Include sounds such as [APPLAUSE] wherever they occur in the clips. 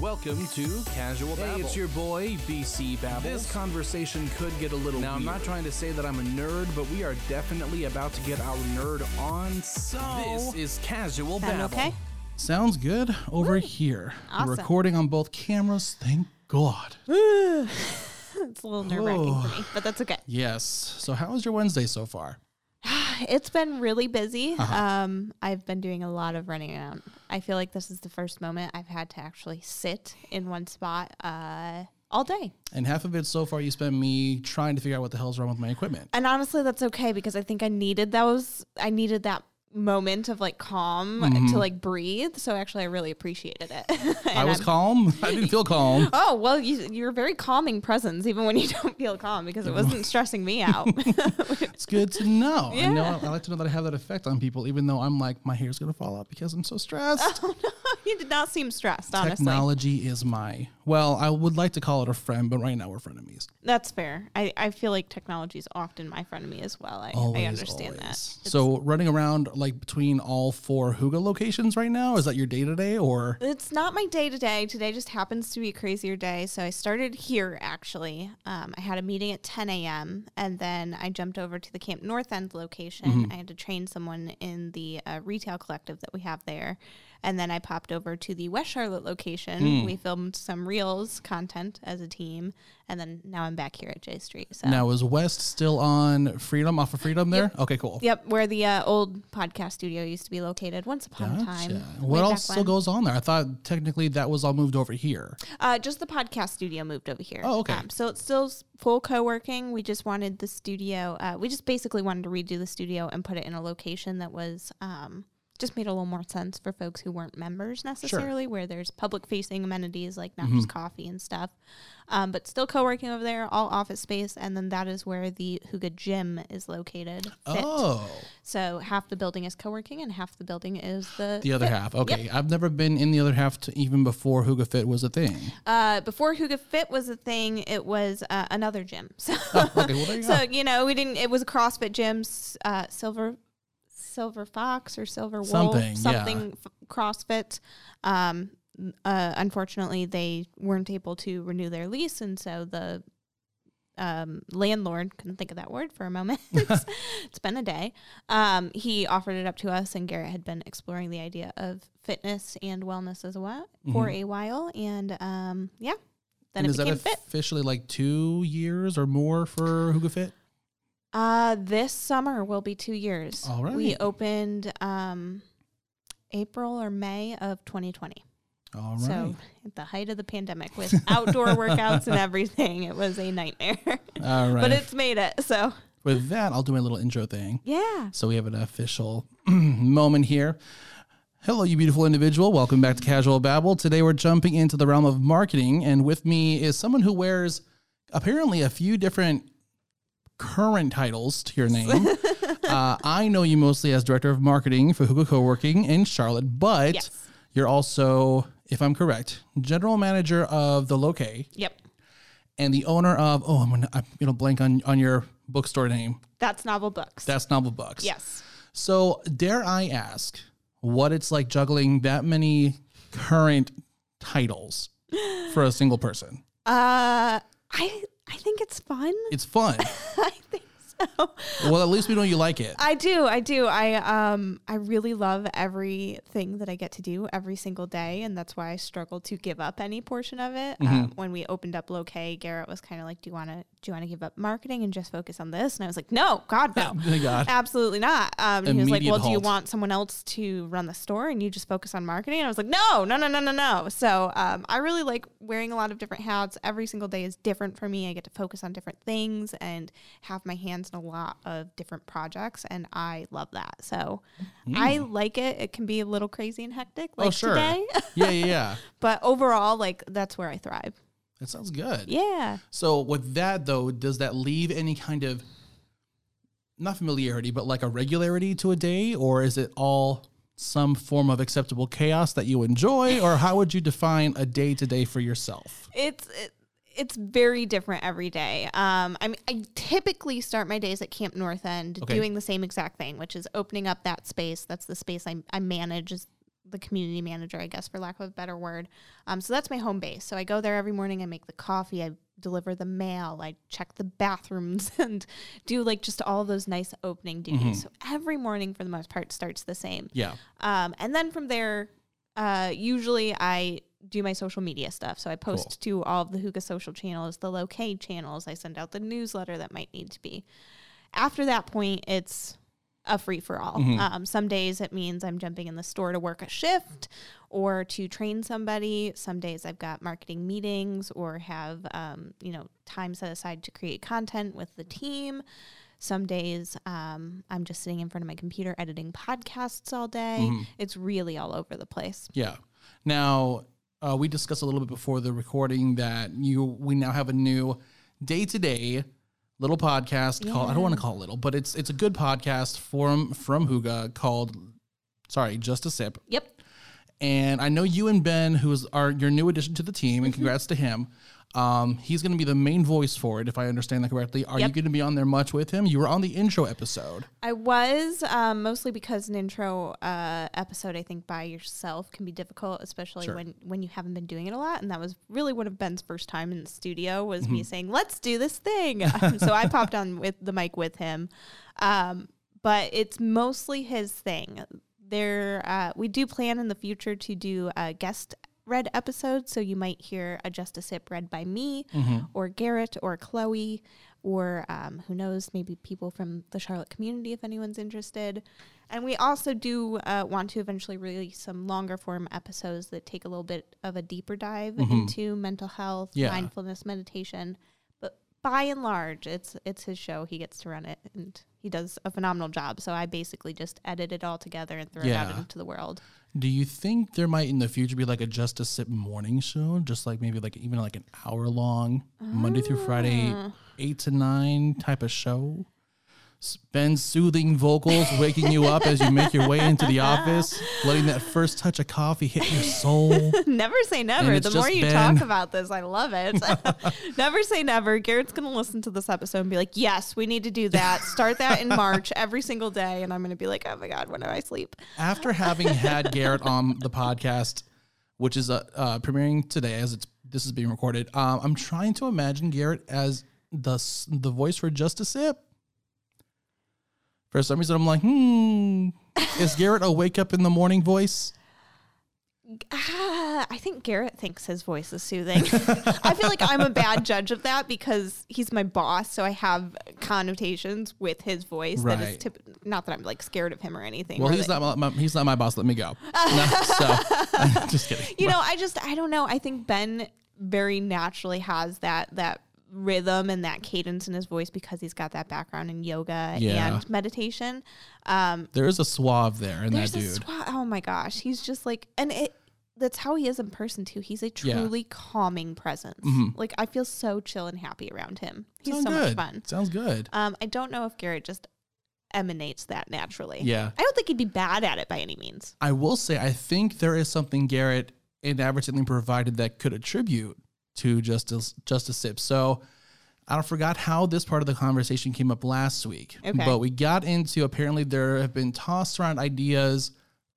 Welcome to Casual Babble. Hey, it's your boy, BC Babbles. This conversation could get a little now, I'm not trying to say that I'm a nerd, but we are definitely about to get our nerd on, so... This is Casual Sound Babble. okay? Sounds good over here. Awesome. We're recording on both cameras. Thank God. [SIGHS] It's a little oh. nerve wracking for me, but that's okay. Yes. So, how was your Wednesday so far? [SIGHS] It's been really busy. Uh-huh. Um, I've been doing a lot of running around. I feel like this is the first moment I've had to actually sit in one spot uh, all day. And half of it so far you spent me trying to figure out what the hell's wrong with my equipment. And honestly, that's okay because I think I needed those. I needed that moment of like calm to like breathe. So actually, I really appreciated it. Mm-hmm. [LAUGHS] I was I'm- calm. [LAUGHS] I didn't feel calm. [LAUGHS] Oh well, you, you're a very calming presence, even when you don't feel calm, because it wasn't stressing me out. It's good to know. I know. Yeah. I like to know that I have that effect on people, even though I'm like, my hair's going to fall out because I'm so stressed. Oh, no, you did not seem stressed, honestly. Technology is my, well, I would like to call it a friend, but right now we're frenemies. That's fair. I, I feel like technology is often my frenemy as well. I, Always, I understand that. It's- So running around like between all four Hygge locations right now, is that your day to day or? It's not my day to day. Today just happens to be a crazier day. So I started here actually. Um, I had a meeting at 10 a.m. and then I jumped over to the Camp North End location. Mm-hmm. I had to train someone in the uh, retail collective that we have there. And then I popped over to the West Charlotte location. Hmm. We filmed some Reels content as a team. And then now I'm back here at J Street. So. Now is West still on Freedom off of Freedom there? Okay, cool. Yep, where the uh, old podcast studio used to be located once upon a time. What else still goes on there? I thought technically that was all moved over here. Uh, just the podcast studio moved over here. Oh, okay. Um, so it's still full co-working. We just wanted the studio. Uh, we just basically wanted to redo the studio and put it in a location that was um, just made a little more sense for folks who weren't members necessarily, where there's public-facing amenities like not Mm-hmm. just coffee and stuff, um, but still co-working over there, all office space, and then that is where the Hygge Gym is located. Fit. Oh, So half the building is co-working and half the building is the the other Fit. half. Okay, I've never been in the other half to even before Hygge Fit was a thing. Uh, before Hygge Fit was a thing, it was uh, another gym. [LAUGHS] So, Oh, okay, well there you so go. you know, we didn't. It was a CrossFit gym, uh, Silver, Silver Fox or Silver Wolf, Something, yeah. something f- CrossFit. Um, uh, unfortunately, they weren't able to renew their lease, and so the um, landlord couldn't think of that word for a moment. [LAUGHS] [LAUGHS] it's, been a day. Um, he offered it up to us, and Garrett had been exploring the idea of fitness and wellness as well for a while, and um, yeah, then Mm-hmm. and it is that became fit. officially like two years or more for Hygge Fit? Uh, this summer will be two years. All We opened um, April or May of 2020. All right. So at the height of the pandemic, with [LAUGHS] outdoor workouts and everything, it was a nightmare. [LAUGHS] All right. but it's made it. So With that, I'll do my little intro thing. yeah. So we have an official [CLEARS THROAT] moment here. Hello, you beautiful individual. Welcome back to Casual Babble. Today we're jumping into the realm of marketing, and with me is someone who wears apparently a few different current titles to your name. [LAUGHS] uh, I know you mostly as director of marketing for Hygge Co-working in Charlotte, but Yes. you're also, if I'm correct, general manager of the Loque Yep. and the owner of. Oh, I'm gonna, I'm gonna blank on on your bookstore name. That's novel books. That's Novel Books. yes. So, dare I ask what it's like juggling that many current titles for a single person? Uh, I I think it's fun. It's fun. [LAUGHS] I think so. well, at least we know you like it. I do, I do. I um I really love everything that I get to do every single day, and that's why I struggle to give up any portion of it. Mm-hmm. Um, when we opened up Loque, Garrett was kind of like, "Do you want to do you want to give up marketing and just focus on this?" And I was like, "No, God, no, [LAUGHS] God. absolutely not." Um, he was like, "Well, do you want someone else to run the store and you just focus on marketing?" And I was like, "No, no, no, no, no, no." So um, I really like wearing a lot of different hats. Every single day is different for me. I get to focus on different things and have my hands in a lot of different projects, and I love that. So I like it. It can be a little crazy and hectic, like Mm. oh, sure. today, yeah, yeah, yeah. [LAUGHS] but overall, like that's where I thrive. That sounds good. Yeah. So, with that though, does that leave any kind of not familiarity, but like a regularity to a day, or is it all some form of acceptable chaos that you enjoy, or how would you define a day to day for yourself? It's it, it's very different every day. Um, I mean, I typically start my days at Camp North End Okay. doing the same exact thing, which is opening up that space. That's the space I, I manage is the community manager, I guess, for lack of a better word. Um, so that's my home base. So I go there every morning. I make the coffee. I deliver the mail. I check the bathrooms [LAUGHS] and do like just all those nice opening duties. So every morning, for the most part, starts the same. Yeah. Um, and then from there, uh, usually I do my social media stuff. So I post to all of the Hygge social channels, the Locate channels. I send out the newsletter that might need to be. After that point, it's a free for all. Um, some days it means I'm jumping in the store to work a shift or to train somebody. Some days I've got marketing meetings or have um, you know time set aside to create content with the team. Some days um, I'm just sitting in front of my computer editing podcasts all day. It's really all over the place. Yeah. Now, uh, we discussed a little bit before the recording that you we now have a new day to day little podcast called I don't want to call it little, but it's it's a good podcast from from Hygge called sorry, just a sip. Yep. And I know you and Ben, who is our your new addition to the team, and congrats to him. Um, he's going to be the main voice for it, if I understand that correctly. Are you going to be on there much with him? You were on the intro episode. I was um, mostly because an intro uh, episode, I think, by yourself can be difficult, especially Sure. when when you haven't been doing it a lot. And that was really one of Ben's first time in the studio was Mm-hmm. me saying, "Let's do this thing." [LAUGHS] Um, so I popped on with the mic with him, um, but it's mostly his thing. There, uh, we do plan in the future to do a guest read episodes, so you might hear a Just a Sip read by me, or Garrett, or Chloe, or um, who knows, maybe people from the Charlotte community if anyone's interested. And we also do uh, want to eventually release some longer form episodes that take a little bit of a deeper dive into mental health, Yeah. mindfulness, meditation. But by and large, it's it's his show. He gets to run it, and he does a phenomenal job. So I basically just edit it all together and throw it out into the world. Do you think there might in the future be like a just a sip morning show, just like maybe like even like an hour long Monday through Friday, Ah. eight to nine type of show? Ben's soothing vocals waking you up as you make your way into the office, letting that first touch of coffee hit your soul. [LAUGHS] never say never. The more you Ben. talk about this, I love it. [LAUGHS] never say never. Garrett's going to listen to this episode and be like, yes, we need to do that. Start that in March every single day. And I'm going to be like, oh my God, when do I sleep? After having had Garrett on the podcast, which is uh, uh, premiering today as it's this is being recorded, um, I'm trying to imagine Garrett as the the voice for Just a Sip. For some reason, I'm like, hmm, is Garrett a wake up in the morning voice? Ah, I think Garrett thinks his voice is soothing. [LAUGHS] I feel like I'm a bad judge of that because he's my boss, so I have connotations with his voice that is Right. tip- not that I'm like scared of him or anything. Well, he's not my, he's not my boss. Let me go. [LAUGHS] No, so [LAUGHS] just kidding. you know, I just I don't know. I think Ben very naturally has that that rhythm and that cadence in his voice because he's got that background in yoga Yeah. and meditation. Um, there is a suave there in that dude. swa- oh my gosh, he's just like, and it. That's how he is in person too. He's a Yeah. Mm-hmm. truly calming presence. Like I feel so chill and happy around him. He's Sounds so good. much fun. Sounds good. Um, I don't know if Garrett just emanates that naturally. Yeah. I don't think he'd be bad at it by any means. I will say, I think there is something Garrett inadvertently provided that could attribute to Justice Just a Sip. So I forgot how this part of the conversation came up last week, Okay. but we got into apparently there have been tossed around ideas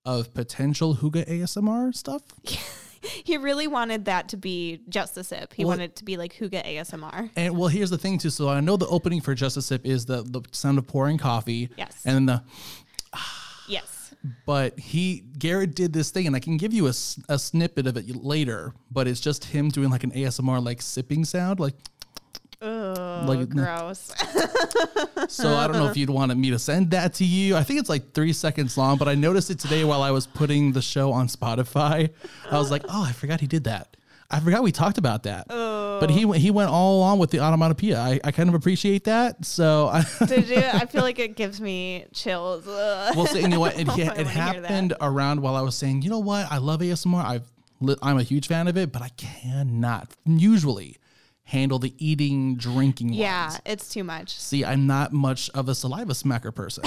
of potential Hygge ASMR stuff. [LAUGHS] He really wanted that to be just a sip. He Well- wanted it to be like Hygge ASMR. And well, here's the thing too. So I know the opening for Just a Sip is the the sound of pouring coffee. Yes. And then the Yes. But he Garrett did this thing, and I can give you a, a snippet of it later. But it's just him doing like an ASMR like sipping sound, like. Oh, Like- gross. So I don't know if you'd want me to send that to you. I think it's like three seconds long, but I noticed it today while I was putting the show on Spotify. I was like, oh, I forgot he did that. I forgot we talked about that. But he oh. went- he went all along with the onomatopoeia. I, I kind of appreciate that. So I, [LAUGHS] Did you? I feel like it gives me chills. Ugh. [LAUGHS] Well, so, you know what? It, [LAUGHS] it that. happened around while I was saying, you know what? I love ASMR. I've I'm a huge fan of it, but I cannot usually handle the eating, drinking. yeah, ones. it's too much. See, I'm not much of a saliva smacker person.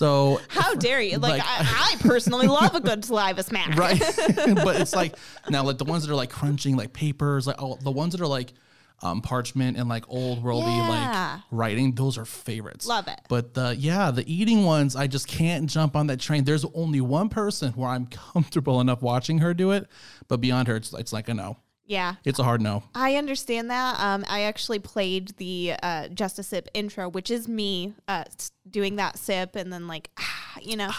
So How dare you? Like, [LAUGHS] Like- I, I personally love a good saliva [LAUGHS] smack. right, [LAUGHS] but it's like now like the ones that are like crunching like papers, like oh, the ones that are like um, parchment and like old worldy Yeah. like writing. Those are favorites. Love it. But the yeah, the eating ones, I just can't jump on that train. There's only one person where I'm comfortable enough watching her do it, but beyond her, it's it's like a no. Yeah. It's a hard no. I understand that. Um, I actually played the uh, Just a Sip intro, which is me uh, doing that sip and then like, [SIGHS] you know,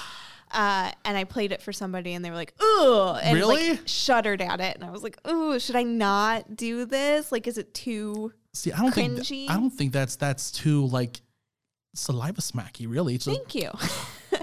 uh, and I played it for somebody and they were like, "Ooh," and Really? like shuddered at it, and I was like, "Ooh, should I not do this? Like, is it too?" See, I don't think Cringy. I don't think that's that's too like saliva smacky. Really, it's Thank you. [LAUGHS]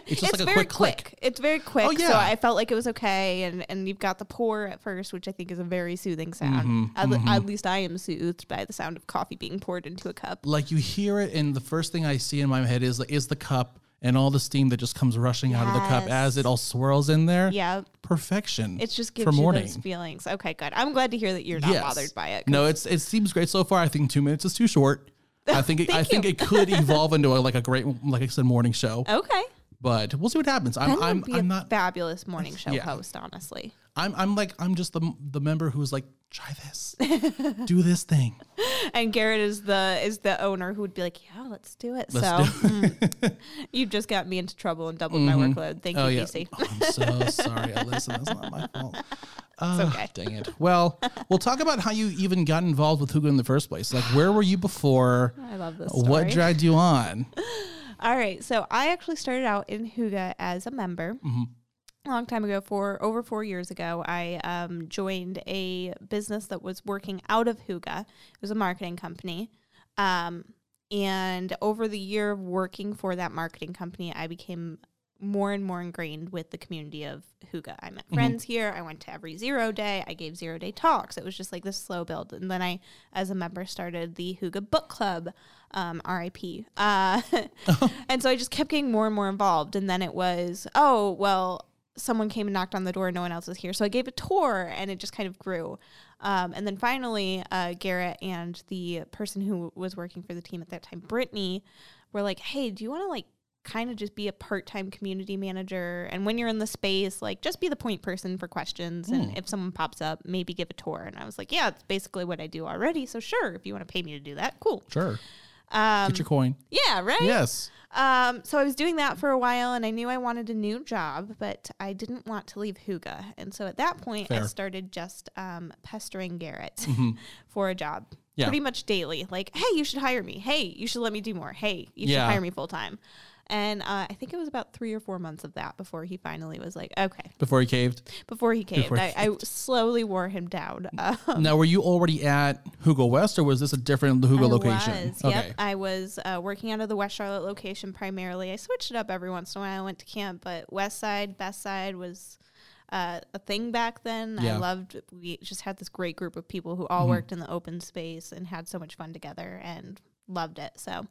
it's just like a very quick click. It's very quick. Oh, yeah. So. I felt like it was okay. And, and you've got the pour at first, which I think is a very soothing sound. Mm-hmm, At, le- at least I am soothed by the sound of coffee being poured into a cup. Like you hear it, and the first thing I see in my head is is the cup and all the steam that just comes rushing out of the cup as it all swirls in there. Yeah. perfection. It just gives for you morning. those feelings. Okay, good. I'm glad to hear that you're not Yes. bothered by it. No, it's it seems great so far. I think two minutes is too short. I [LAUGHS] think it, I Thank think it could [LAUGHS] evolve into a, like a great, like I said, morning show. Okay. But we'll see what happens. I'm Ben I'm I'm a not fabulous morning [LAUGHS] show Yeah. host, honestly. I'm I'm like I'm just the the member who's like try this, do this thing. [LAUGHS] And Garrett is the is the owner who would be like, "Yeah, let's do it." Let's so do mm, [LAUGHS] you just got me into trouble and doubled my workload. Thank Oh you, yeah. DC. Oh, I'm so sorry, Alyssa. That's not my fault. It's okay. Dang it. Well, we'll talk about how you even got involved with Hygge in the first place. Like, where were you before? I love this. Story. What dragged you on? All right. So I actually started out in Hygge as a member. Mm-hmm. A long time ago, for over four years ago, I um, joined a business that was working out of Hygge. It was a marketing company. Um, and over the year of working for that marketing company, I became more and more ingrained with the community of Hygge. I met friends here. I went to every zero day. I gave zero day talks. It was just like this slow build. And then I, as a member, started the Hygge Book Club, um, RIP. Uh, [LAUGHS] and so I just kept getting more and more involved. And then it was, oh, well, someone came and knocked on the door. No one else was here. So I gave a tour and it just kind of grew. Um, and then finally, uh, Garrett and the person who was working for the team at that time, Brittany, were like, hey, do you want to like kind of just be a part-time community manager and when you're in the space like just be the point person for questions and if someone pops up maybe give a tour and i was like yeah it's basically what i do already so sure if you want to pay me to do that cool Sure. Um, Get your coin. yeah right Yes. um, so I was doing that for a while, and I knew I wanted a new job, but I didn't want to leave Hygge. And so at that point, I Fair. Mm-hmm. started just um, pestering Garrett [LAUGHS] for a job, Yeah. pretty much daily. Like, hey, you should hire me. Hey, you should let me do more. Hey, you Yeah. should hire me full time. And uh, I think it was about three or four months of that before he finally was like, okay. Before he caved. Before he caved, Before he I, I slowly wore him down. Um, Now, were you already at Hygge West, or was this a different Hygge I location? Was, Yep. I was uh, working out of the West Charlotte location primarily. I switched it up every once in a while. I went to camp, but West Side, Best Side was uh, a thing back then. Yeah. I loved. We just had this great group of people who Mm-hmm. all worked in the open space and had so much fun together and loved it. So.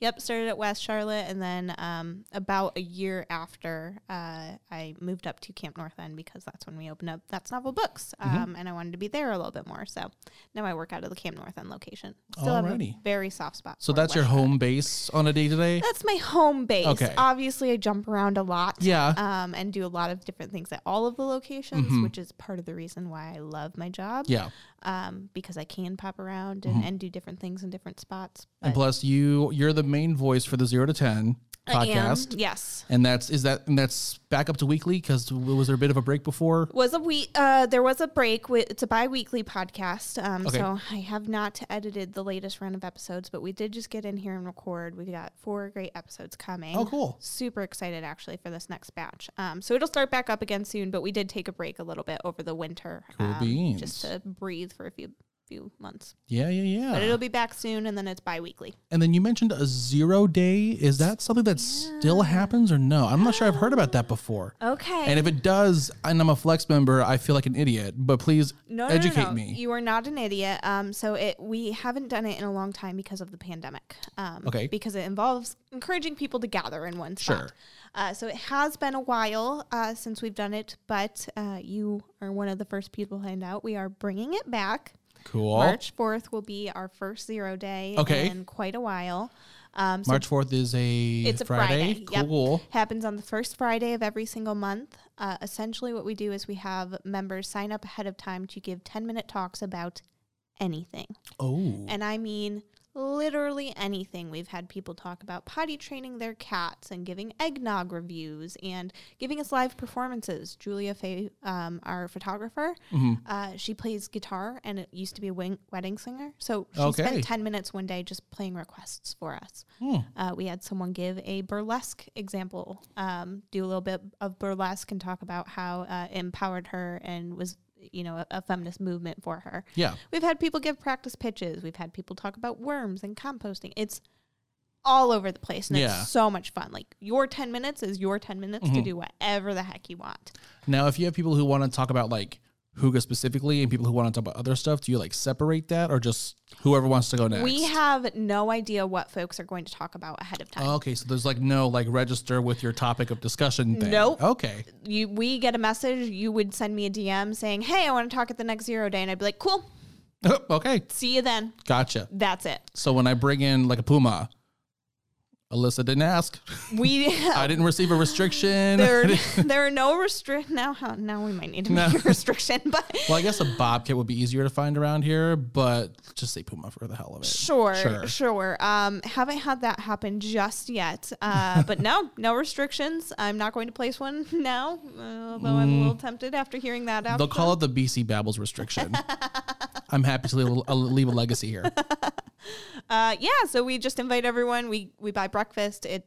Yep, started at West Charlotte, and then um, about a year after, uh, I moved up to Camp North End because that's when we opened up That's Novel Books, Mm-hmm. um, and I wanted to be there a little bit more. So now I work out of the Camp North End location. Still have a very soft spot. So that's your West Charlotte. home base on a day to day? That's my home base. Okay. Obviously, I jump around a lot. Yeah. Um, and do a lot of different things at all of the locations, which is part of the reason why I love my job. Mm-hmm. Yeah. Mm-hmm. Um, because I can pop around and, and do different things in different spots. And plus, you you're the main voice for the zero to ten I am, podcast, yes. and that's is that and that's back up to weekly because was there a bit of a break before? Was a week. Uh, there was a break. With, it's a bi-weekly podcast. Um, Okay. so I have not edited the latest run of episodes, but we did just get in here and record. We got four great episodes coming. Oh, cool. Super excited actually for this next batch. Um, so it'll start back up again soon, but we did take a break a little bit over the winter. Cool um, beans. Just to breathe for a few few months. Yeah, yeah, yeah. But yeah. it'll be back soon, and then it's bi-weekly. And then you mentioned a zero day. Is that something that still happens or no? I'm not sure. I've heard about that before. Okay. And if it does, and I'm a flex member, I feel like an idiot. But please No, no, educate no, no. me. You are not an idiot. Um, so it we haven't done it in a long time because of the pandemic. Um, Okay. Because it involves encouraging people to gather in one spot. Sure. Uh, so it has been a while uh, since we've done it, but uh, you are one of the first people to find out. We are bringing it back. Cool. March fourth will be our first zero day Okay. in quite a while. Um, so March 4th is a it's a Friday. Friday. Yep. Cool. Happens on the first Friday of every single month. Uh, essentially, what we do is we have members sign up ahead of time to give 10 minute talks about anything. Oh. And I mean literally anything. We've had people talk about potty training their cats and giving eggnog reviews and giving us live performances. Julia Fay, um, our photographer, Mm-hmm. uh, she plays guitar and it used to be a wing- wedding singer. So she Okay. spent 10 minutes one day just playing requests for us. Hmm. Uh, we had someone give a burlesque example, um, do a little bit of burlesque and talk about how uh, it empowered her and was, you know, a, a feminist movement for her. Yeah. We've had people give practice pitches. We've had people talk about worms and composting. It's all over the place and Yeah. Mm-hmm. it's so much fun. Like your 10 minutes is your 10 minutes to do whatever the heck you want. Now, if you have people who want to talk about like Hygge specifically and people who want to talk about other stuff, do you like separate that or just whoever wants to go next? We have no idea what folks are going to talk about ahead of time. Okay, so there's like no like register with your topic of discussion thing. Nope. Okay. you we get a message, you would send me a DM saying, "Hey, I want to talk at the next zero day," and I'd be like, "Cool, [LAUGHS] okay. see you then." Gotcha. That's it. So when I bring in like a puma, Alyssa didn't ask. We [LAUGHS] I didn't receive a restriction. there [LAUGHS] there are no restrict now. Now we might need to make a restriction, but [LAUGHS] well, I guess a bobcat would be easier to find around here, but just say puma for the hell of it. sure, Sure. sure, Um, haven't had that happen just yet. Uh, but no, no restrictions. I'm not going to place one now, although I'm a little tempted after hearing that out. Mm. They'll call it the BC Babbles restriction. I'm happy to leave a, leave a legacy here. Uh, yeah, so we just invite everyone. We we buy breakfast. It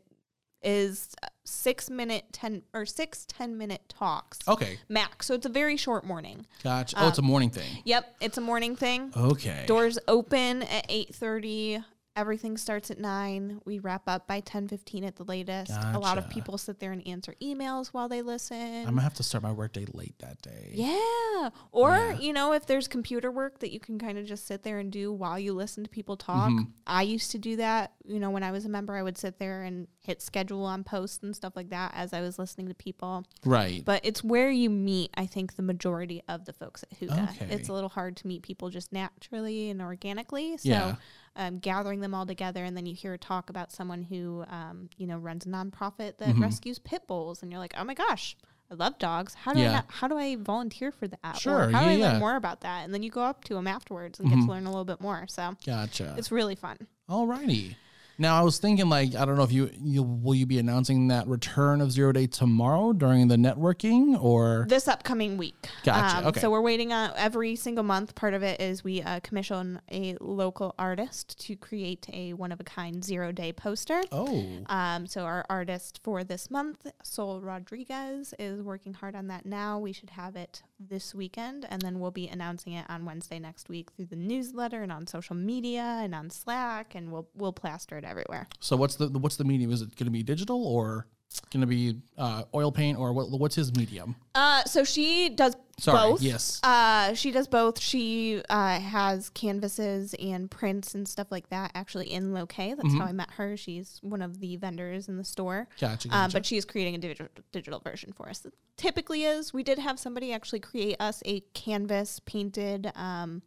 is six minute ten or six ten minute talks Okay, max. So it's a very short morning. gotcha. Oh, it's a um, morning thing. Yep, it's a morning thing. Okay. Doors open at eight thirty. Everything starts at nine. We wrap up by ten fifteen at the latest. A lot of people sit there and answer emails while they listen. I'm gonna have to start my workday late that day. Yeah. Or, Yeah. you know, if there's computer work that you can kind of just sit there and do while you listen to people talk. Mm-hmm. I used to do that. You know, when I was a member, I would sit there and hit schedule on posts and stuff like that as I was listening to people. Right. But it's where you meet, I think, the majority of the folks at Hygge. Okay. It's a little hard to meet people just naturally and organically. So, Yeah. Um, gathering them all together, and then you hear a talk about someone who, um, you know, runs a nonprofit that Mm-hmm. rescues pit bulls, and you're like, oh my gosh, I love dogs. How do I not, how do I volunteer for that? Sure, Or how do yeah, I yeah. learn more about that? And then you go up to them afterwards and get to learn a little bit more. So Gotcha. it's really fun. Alrighty. Now I was thinking, like, I don't know if you, you will you be announcing that return of zero day tomorrow during the networking or this upcoming week. Um, okay. So we're waiting on every single month. Part of it is we uh, commission a local artist to create a one of a kind zero day poster. oh Um, so our artist for this month, Sol Rodriguez, is working hard on that now. We should have it this weekend, and then we'll be announcing it on Wednesday next week through the newsletter and on social media and on Slack, and we'll we'll plaster it everywhere. so what's the what's the medium? Is it going to be digital or going to be uh, oil paint or what? What's his medium? Uh, so she does Sorry, both. yes. Uh, she does both. She uh, has canvases and prints and stuff like that actually in Loque. That's how I met her. She's one of the vendors in the store. Gotcha. Gotcha. but she's creating a digital, digital version for us. It typically is. We did have somebody actually create us a canvas painted um,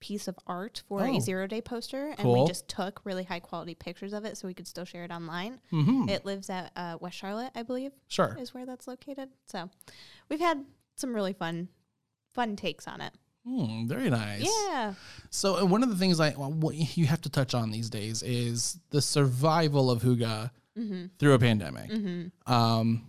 piece of art for Oh. a zero day poster, and Cool. we just took really high quality pictures of it so we could still share it online. Mhm. It lives at uh, West Charlotte, I believe, Sure. is where that's located. So we've had some really fun, fun takes on it. Hmm, very nice. Yeah. So uh, one of the things I well, what you have to touch on these days is the survival of Hygge Mm-hmm. through a pandemic. Um,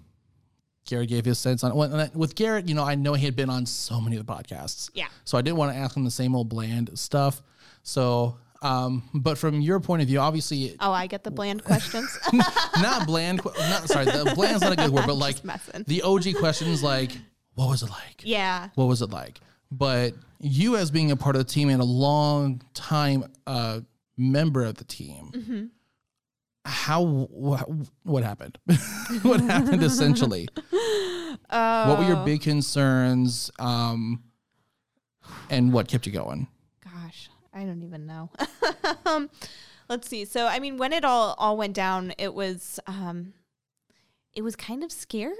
Garrett gave his sense on well, with Garrett. You know, I know he had been on so many of the podcasts, Yeah. so I didn't want to ask him the same old bland stuff. So, um, but from your point of view, obviously Oh, I get the bland questions. [LAUGHS] not bland. Not sorry, the bland's not a good word, but [LAUGHS] like the OG questions, like what was it like? yeah. what was it like? But you, as being a part of the team and a long time uh, member of the team, Mm-hmm. how wh- what happened? [LAUGHS] what happened essentially? [LAUGHS] what were Oh. your big concerns? Um, and what kept you going? Gosh, I don't even know. [LAUGHS] um, let's see. So, I mean, when it all all went down, it was um, it was kind of scary,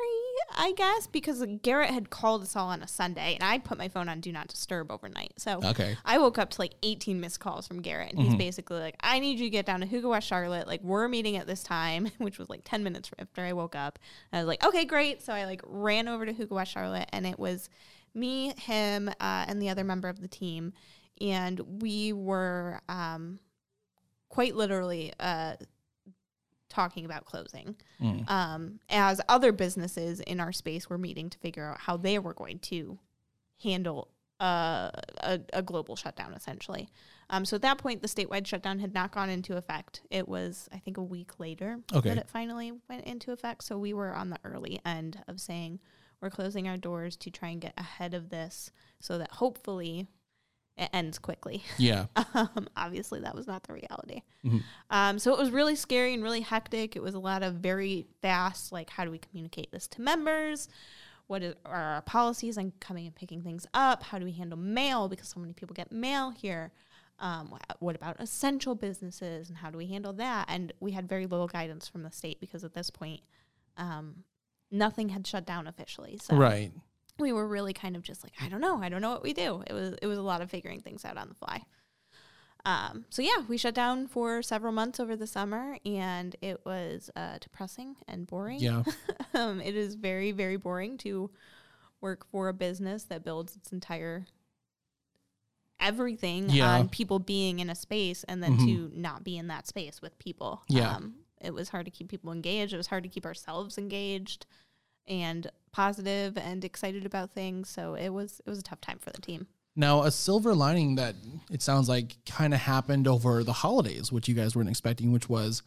I guess, because Garrett had called us all on a Sunday, and I put my phone on Do Not Disturb overnight. So Okay. I woke up to like 18 missed calls from Garrett, and he's basically like, "I need you to get down to Hygge West Charlotte. Like, we're meeting at this time," [LAUGHS] which was like 10 minutes after I woke up. And I was like, "Okay, great." So I like ran over to Hygge West Charlotte, and it was me, him, uh, and the other member of the team, and we were um, quite literally uh, talking about closing. Mm. Um, as other businesses in our space were meeting to figure out how they were going to handle uh, a, a global shutdown, essentially. Um, so at that point, the statewide shutdown had not gone into effect. It was, I think, a week later Okay. that it finally went into effect. So we were on the early end of saying we're closing our doors to try and get ahead of this so that hopefully it ends quickly. Yeah. [LAUGHS] Um, obviously, that was not the reality. Mhm. Um, so it was really scary and really hectic. It was a lot of very fast, like, how do we communicate this to members? What is, are our policies on coming and picking things up? How do we handle mail? Because so many people get mail here. Um, what about essential businesses and how do we handle that? And we had very little guidance from the state because at this point, um, nothing had shut down officially. So Right. We were really kind of just like, I don't know, I don't know what we do. It was it was a lot of figuring things out on the fly. Um, so yeah, we shut down for several months over the summer, and it was uh, depressing and boring. Yeah. [LAUGHS] um, it is very very boring to work for a business that builds its entire everything Yeah. on people being in a space, and then to not be in that space with people. Yeah. Um, it was hard to keep people engaged. It was hard to keep ourselves engaged and positive and excited about things. So it was it was a tough time for the team. Now, a silver lining that it sounds like kind of happened over the holidays, which you guys weren't expecting, which was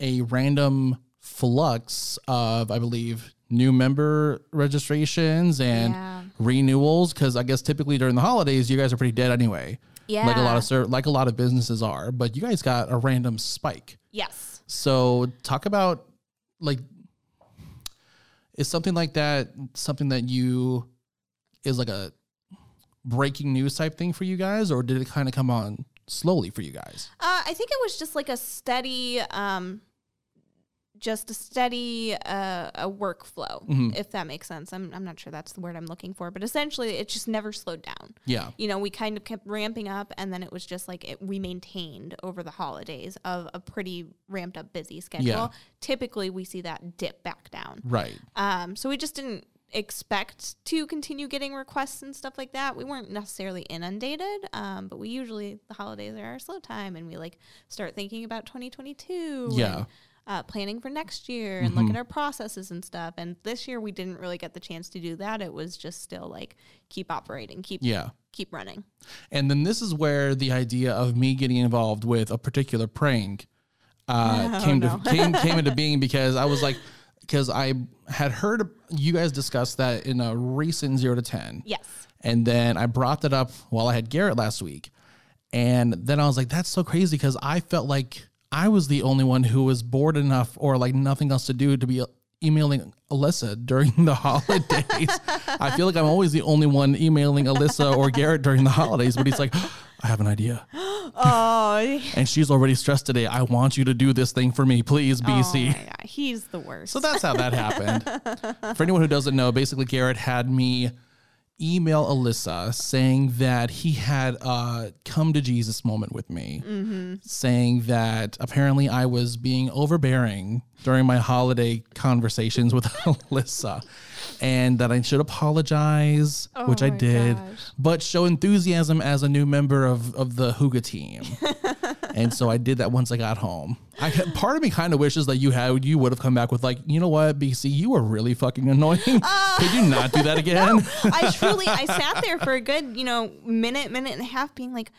a random flux of, I believe, new member registrations and Yeah. renewals. Because I guess typically during the holidays, you guys are pretty dead anyway. Yeah. Like a lot of ser- like a lot of businesses are, but you guys got a random spike. Yes. So talk about like is something like that something that you is like a breaking news type thing for you guys or did it kind of come on slowly for you guys? Uh, I think it was just like a steady, um, just a steady uh, a workflow, Mhm. if that makes sense. I'm I'm not sure that's the word I'm looking for, but essentially it just never slowed down. Yeah. you know, we kind of kept ramping up, and then it was just like it, we maintained over the holidays of a pretty ramped up busy schedule. Yeah. Typically, we see that dip back down. Right. Um, so we just didn't expect to continue getting requests and stuff like that. We weren't necessarily inundated, um, but we usually the holidays are our slow time, and we like start thinking about 2022. Yeah. Mm-hmm. And, uh, planning for next year and look at our processes and stuff. And this year we didn't really get the chance to do that. It was just still like keep operating, keep Yeah. keep running. And then this is where the idea of me getting involved with a particular prank uh, [LAUGHS] Oh, came to [LAUGHS] came came into [LAUGHS] being because I was like, because I had heard you guys discuss that in a recent zero to ten, Yes. and then I brought that up while I had Garrett last week, and then I was like, that's so crazy because I felt like I was the only one who was bored enough or like nothing else to do to be emailing Alyssa during the [LAUGHS] holidays. I feel like I'm always the only one emailing Alyssa or Garrett during the holidays, but he's like, I have an idea. [GASPS] Oh, [LAUGHS] And she's already stressed today. I want you to do this thing for me, please, Oh BC. God, he's the worst. So that's how that happened. [LAUGHS] For anyone who doesn't know, basically Garrett had me email Alyssa saying that he had a come to Jesus moment with me, mm-hmm. saying that apparently I was being overbearing during my holiday conversations with [LAUGHS] Alyssa. And that I should apologize, which oh I did, gosh. but show enthusiasm as a new member of, of the Hygge team [LAUGHS] and so I did that once I got home. I part of me kind of wishes that you had you would have come back with like, you know what, BC, you were really fucking annoying. [LAUGHS] Uh, Could you not do that [LAUGHS] again? I truly, I sat there for a good, you know, minute, minute and a half, being like,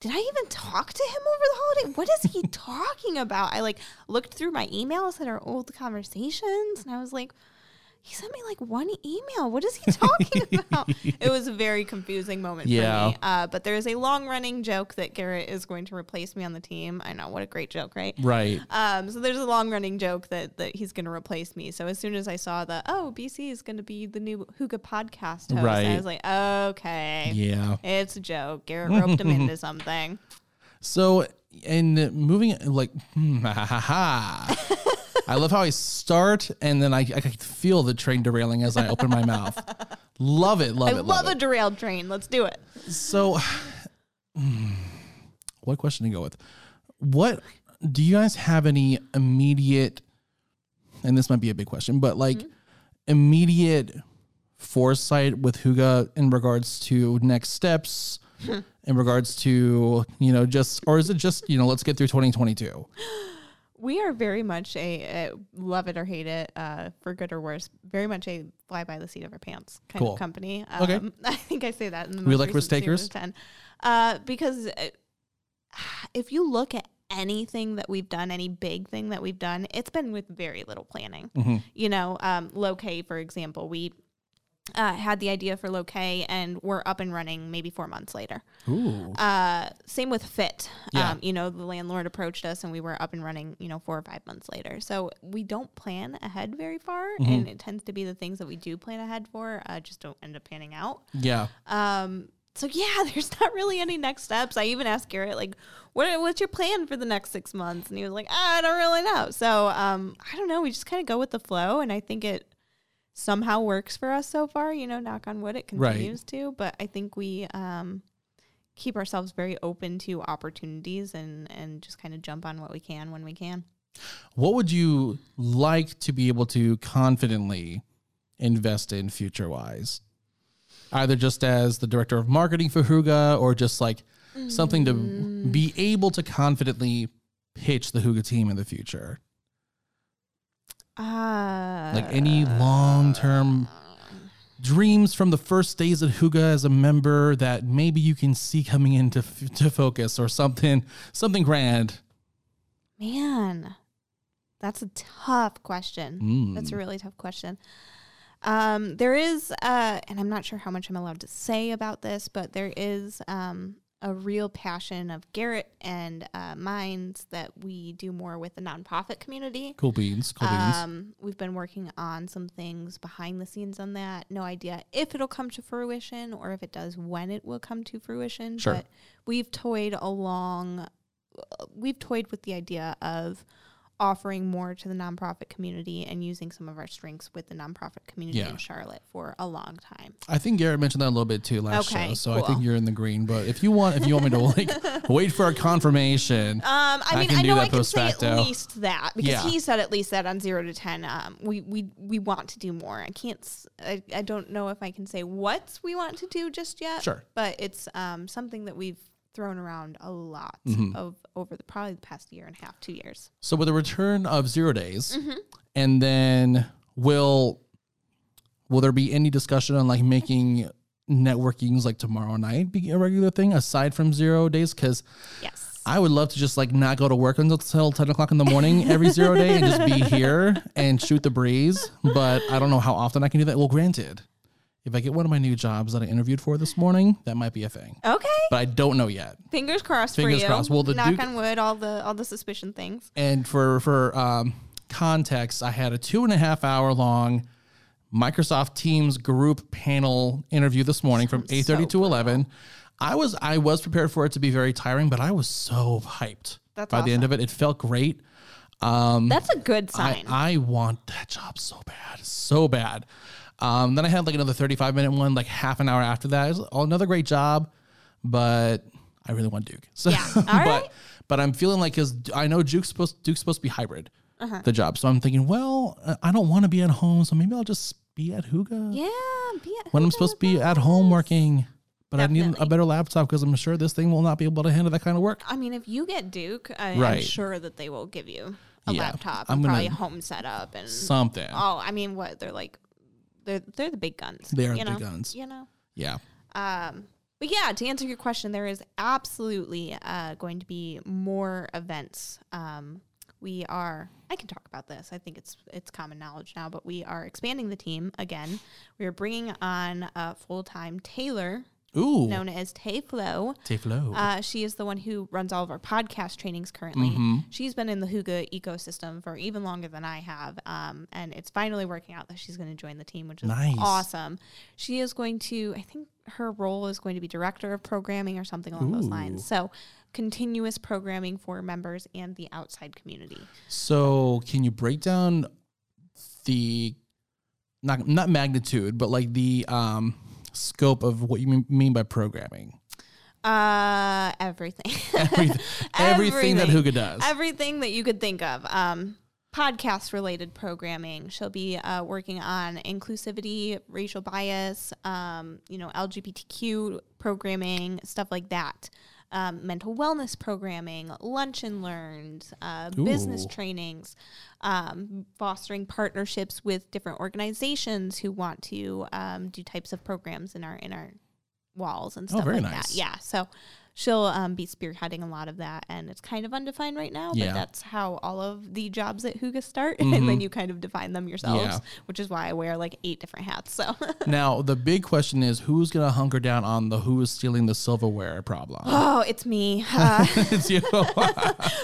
did I even talk to him over the holiday? What is he talking about? I like looked through my emails at our old conversations, and I was like. He sent me like one email. What is he talking [LAUGHS] about? It was a very confusing moment Yeah. for me. Uh, but there is a long running joke that Garrett is going to replace me on the team. I know, what a great joke, right? right. Um, so there's a long running joke that, that he's going to replace me. So as soon as I saw that, oh, BC is going to be the new Hygge podcast host, Right. I was like, okay, Yeah. it's a joke. Garrett roped him into [LAUGHS] something. So and moving like hmm, [LAUGHS] ha, ha, ha. I love how I start and then I, I can feel the train derailing as I open my mouth. Love it, love I it, love love a derailed train. Let's do it. it. So, [SIGHS] what question to go with? What do you guys have any immediate? And this might be a big question, but like mm-hmm. immediate foresight with Hygge in regards to next steps, [LAUGHS] in regards to you know just, or is it just you know let's get through 2022? [LAUGHS] We are very much a, a love it or hate it, uh, for good or worse, very much a fly by the seat of our pants kind Cool. of company. Okay. Um, [LAUGHS] I think I say that in the We like risk takers? 10. Uh, because uh, if you look at anything that we've done, any big thing that we've done, it's been with very little planning. Mm-hmm. You know, um, low K, for example, we uh, had the idea for Loke and we're up and running maybe four months later. Ooh, Uh, same with Fit. Yeah. Um, you know, the landlord approached us and we were up and running, you know, four or five months later. So we don't plan ahead very far. Mm-hmm. And it tends to be the things that we do plan ahead for uh, just don't end up panning out. yeah. Um, so yeah, [LAUGHS] there's not really any next steps. I even asked Garrett, like, what, what's your plan for the next six months? And he was like, "Ah, I don't really know. So um, I don't know. We just kind of go with the flow. And I think it somehow works for us so far. You know, knock on wood, it Right. continues to. But I think we um, keep ourselves very open to opportunities and, and just kind of jump on what we can when we can. What would you like to be able to confidently invest in future wise? Either just as the director of marketing for Hygge or just like something to be able to confidently pitch the Hygge team in the future. Uh, Like any long term dreams from the first days at Hygge as a member that maybe you can see coming into f- to focus or something something grand. Man, that's a tough question. Mm. That's a really tough question. Um, there is, uh, and I'm not sure how much I'm allowed to say about this, but there is um, a real passion of Garrett and uh, mine's that we do more with the nonprofit community. Cool beans, cool beans. Um, we've been working on some things behind the scenes on that. No idea if it'll come to fruition or if it does, when it will come to fruition. Sure. But we've toyed along, we've toyed with the idea of offering more to the nonprofit community and using some of our strengths with the nonprofit community Yeah. in Charlotte for a long time. I think Garrett mentioned that a little bit too last Okay, show, so I think you're in the green. But if you want, if you want me to like [LAUGHS] wait for a confirmation, Um, I, I mean, I do know I can say facto. at least that because Yeah. he said at least that on zero to ten. Um, we we we want to do more. I can't. s- I, I don't know if I can say what we want to do just yet. Sure. but it's um something that we've thrown around a lot Mm-hmm. of over the probably the past year and a half, two years. so with the return of zero days, Mm-hmm. and then will will there be any discussion on like making networkings like tomorrow night be a regular thing aside from zero days? Because Yes. I would love to just like not go to work until ten o'clock in the morning every zero day and just be [LAUGHS] here and shoot the breeze. But I don't know how often I can do that. Well, granted, if I get one of my new jobs that I interviewed for this morning, that might be a thing. okay. But I don't know yet. Fingers crossed Fingers for you. crossed. Well, the knock Duke- on wood. All the all the suspicion things. And for for um, context, I had a two and a half hour long Microsoft Teams group panel interview this morning from eight thirty so to eleven. I was I was prepared for it to be very tiring, but I was so hyped That's by the end of it. It felt great. Um, That's a good I, sign. I want that job so bad, so bad. Um, then I had like another 35 minute one, like half an hour after that. It was another great job, but I really want Duke. So, Yeah. [LAUGHS] All but, right. but I'm feeling like, cause I know Duke's supposed, Duke's supposed to be hybrid, Uh-huh. the job. So I'm thinking, well, I don't want to be at home. So maybe I'll just be at Hygge yeah. Be at when I'm supposed to be at home working. But I need a better laptop because I'm sure this thing will not be able to handle that kind of work. I mean, if you get Duke, I, I'm sure that they will give you a Yeah. laptop I'm and probably a home setup and Something. oh, I mean, what they're like, they're they're the big guns. They are the know? big guns. You know. Yeah. Um, but yeah, to answer your question, there is absolutely uh, going to be more events. Um, we are. I can talk about this. I think it's it's common knowledge now. But we are expanding the team again. We are bringing on a full time Taylor, Ooh. known as Tay Flow. Teflo. Uh, she is the one who runs all of our podcast trainings currently. Mm-hmm. She's been in the Hygge ecosystem for even longer than I have. Um, and it's finally working out that she's going to join the team, which is Nice. awesome. She is going to, I think her role is going to be director of programming or something along those lines. So continuous programming for members and the outside community. So, can you break down the not not magnitude, but like the um scope of what you mean, by programming? Uh, everything. Everything, [LAUGHS] everything that Hygge does. Everything that you could think of. Um, podcast related programming. She'll be uh, working on inclusivity, racial bias, um, you know, LGBTQ programming, stuff like that. Um, mental wellness programming, lunch and learned, uh, business trainings, um, fostering partnerships with different organizations who want to um, do types of programs in our in our walls and Oh, stuff very like nice. that. Yeah, so she'll um, be spearheading a lot of that, and it's kind of undefined right now. Yeah. But that's how all of the jobs at Hygge start, [LAUGHS] and then you kind of define them yourselves, Mm-hmm. Yeah. which is why I wear like eight different hats. So. [LAUGHS] Now the big question is who's gonna hunker down on the who is stealing the silverware problem? Oh, it's me. Uh, [LAUGHS] it's you.